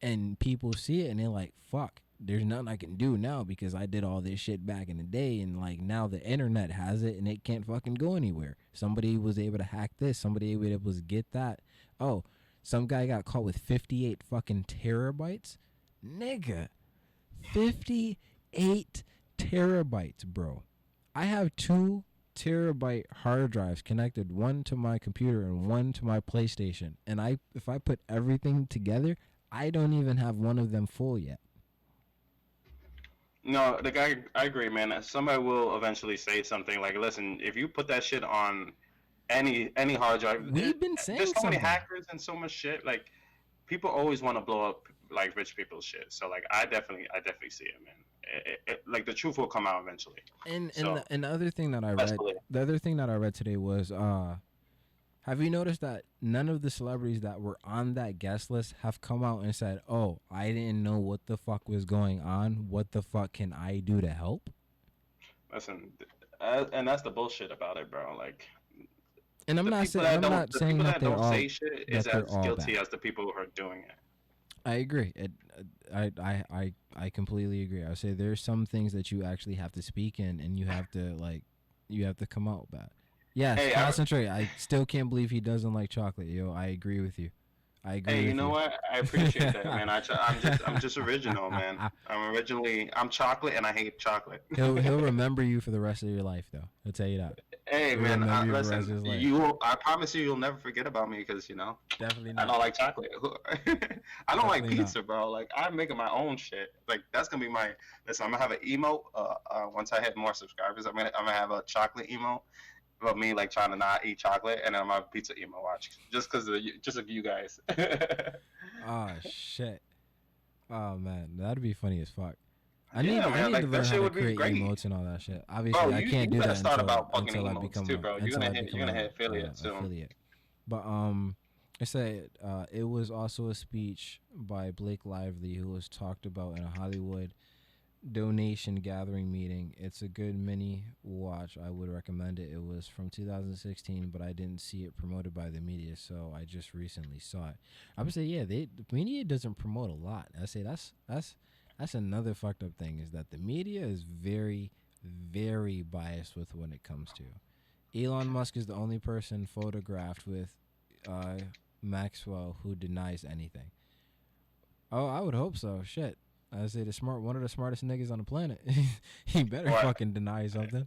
And people see it and they're like fuck there's nothing i can do now because i did all this shit back in the day and like now the internet has it and it can't fucking go anywhere. Somebody was able to hack this. Somebody was able to get that. Oh some guy got caught with 58 fucking terabytes? Nigga 58 terabytes bro. I have two terabyte hard drives connected one to my computer and one to my PlayStation. And I if I put everything together I don't even have one of them full yet. No, the guy. I agree, man. Somebody will eventually say something like, "Listen, if you put that shit on any any hard drive, We've been saying there's so many hackers and so much shit. Like, people always want to blow up like rich people's shit. So like, I definitely, I definitely see it, man. It, it, it- like the truth will come out eventually. And and So- the, and the other thing that I read the other thing that I read today was uh have you noticed that none of the celebrities that were on that guest list have come out and said, "Oh, I didn't know what the fuck was going on. What the fuck can I do to help?" Listen, uh, and that's the bullshit about it, bro. Like, And I'm not saying that I'm the saying people that they're don't all say shit is as guilty as the people who are doing it. I agree. It, I, I, I, I completely agree. I say there's some things that you actually have to speak in, and you have to like, you have to come out bad. Yes, Hey, I- concentrate. I, still can't believe he doesn't like chocolate. Yo, I agree with you. I agree. Hey, you know what? I appreciate that, man. I, am just, I'm just original, man. I'm originally, I'm chocolate, and I hate chocolate. He'll he'll remember you for the rest of your life, though. I'll tell you that. Hey, He'll man. remember I, you for the rest of his listen, you, will, I promise you, you'll never forget about me because you know Definitely Not. I don't like chocolate. I don't like Definitely not. pizza, bro. Like I'm making my own shit. Like that's gonna be my. Listen, I'm gonna have an emo. Uh, uh, once I hit more subscribers, I'm gonna, I'm gonna have a chocolate emo. About me like trying to not eat chocolate, and then I'm pizza emo watch just because of you, just of you guys. Oh shit. Oh man, that'd be funny as fuck. I Yeah, need, I need like, to learn shit how to create great. emotes and all that shit. Obviously, Bro, I can't you do that start until, about fucking until I become too, a, bro. You're gonna hit- you're gonna a- hit affiliate a- soon. affiliate. But um, I said uh, it was also a speech by Blake Lively, who was talked about in a Hollywood donation gathering meeting. It's a good mini watch. I would recommend it. It was from 2016, but I didn't see it promoted by the media, so I just recently saw it. I would say, yeah, they the media doesn't promote a lot. I say that's that's that's another fucked up thing is that the media is very very biased with when it comes to. Elon Musk is the only person photographed with uh, Maxwell who denies anything. Oh, I would hope so. Shit. I say the smart one of the smartest niggas on the planet. he better What? fucking deny something.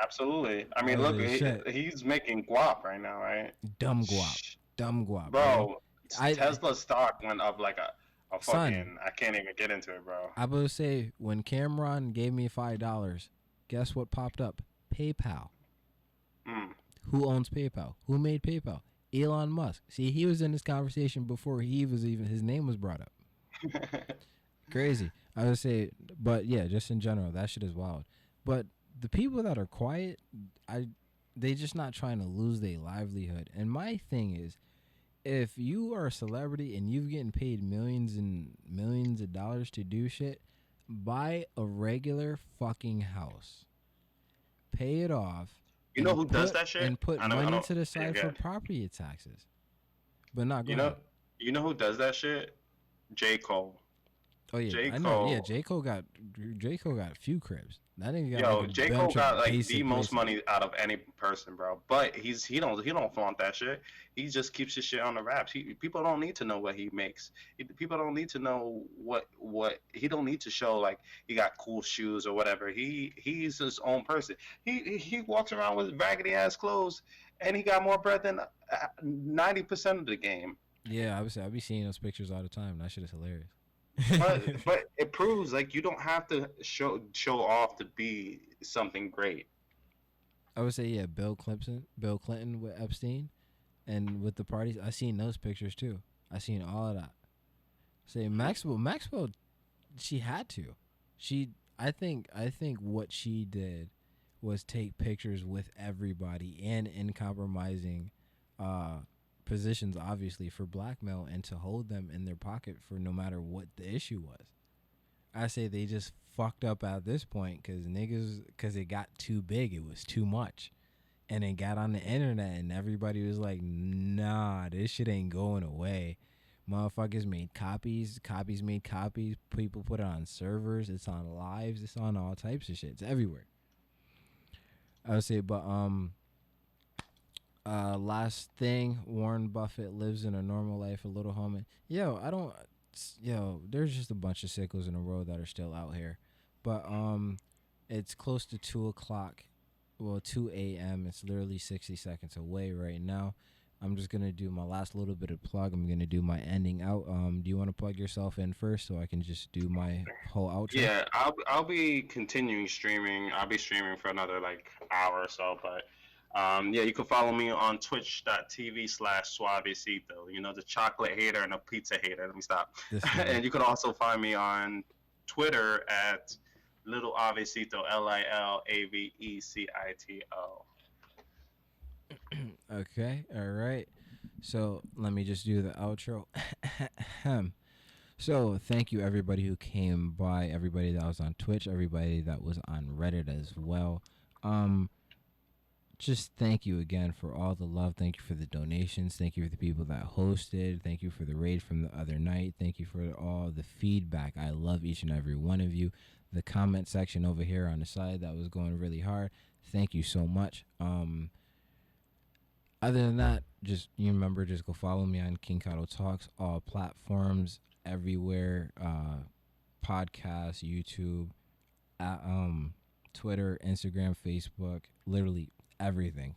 Absolutely. I mean, look, he, he's making guap right now, right? Dumb guap. Dumb guap. Bro, I- Tesla stock went up like a, a fucking. Son. I can't even get into it, bro. I would say when Cameron gave me five dollars, guess what popped up? PayPal. Mm. Who owns PayPal? Who made PayPal? Elon Musk. See, he was in this conversation before he was even his name was brought up. Crazy. I would say, but yeah, just in general, that shit is wild. But the people that are quiet, I, they just not trying to lose their livelihood. And my thing is, if you are a celebrity and you've getting paid millions and millions of dollars to do shit, buy a regular fucking house, pay it off. You know who does that shit? And put money to the side for property taxes. But not go You know, ahead. you know who does that shit? J Cole. Oh yeah, I know. Yeah, Cole- J Cole got J Cole got a few cribs. That nigga got Yo, like J Cole got like the most money out of any person, bro. But he's he don't he don't flaunt that shit. He just keeps his shit on the wraps. He people don't need to know what he makes. People don't need to know what what he don't need to show like he got cool shoes or whatever. He he's his own person. He he walks around with raggedy ass clothes, and he got more bread than uh, ninety percent of the game. Yeah, I say I be seeing those pictures all the time. That shit is hilarious. But but it proves like you don't have to show show off to be something great. I would say yeah, Bill Clinton, Bill Clinton with Epstein, and with the parties. I seen those pictures too. I seen all of that. Say Maxwell, Maxwell, she had to. She, I think, I think what she did was take pictures with everybody and in compromising uh, positions, obviously for blackmail, and to hold them in their pocket for no matter what the issue was. I say they just fucked up at this point because niggas, because it got too big, it was too much. And it got on the internet, and everybody was like, nah, this shit ain't going away. Motherfuckers made copies, copies made copies. People put it on servers, it's on lives, it's on all types of shit. It's everywhere. I would say, but, um, uh, last thing, Warren Buffett lives in a normal life, a little home. Yo, I don't, yo, there's just a bunch of sickles in the road that are still out here. But um, it's close to two o'clock. Well, two a.m. It's literally sixty seconds away right now. I'm just gonna do my last little bit of plug. I'm gonna do my ending out. Um, do you want to plug yourself in first so I can just do my whole outro? Yeah, I'll I'll be continuing streaming. I'll be streaming for another like hour or so, but um, yeah, you can follow me on twitch.tv slash suavecito. You know, the chocolate hater and the pizza hater. Let me stop. And you can also find me on Twitter at Little Avecito, L I L A V E C I T O. Okay, all right. So let me just do the outro. so thank you everybody who came by, everybody that was on Twitch, everybody that was on Reddit as well. Um just thank you again for all the love. Thank you for the donations. Thank you for the people that hosted. Thank you for the raid from the other night. Thank you for all the feedback. I love each and every one of you. The comment section over here on the side that was going really hard. Thank you so much. Um other than that, just you remember, just go follow me on King Kado Talks, all platforms, everywhere, uh, podcast, YouTube, uh, um, Twitter, Instagram, Facebook, literally everything.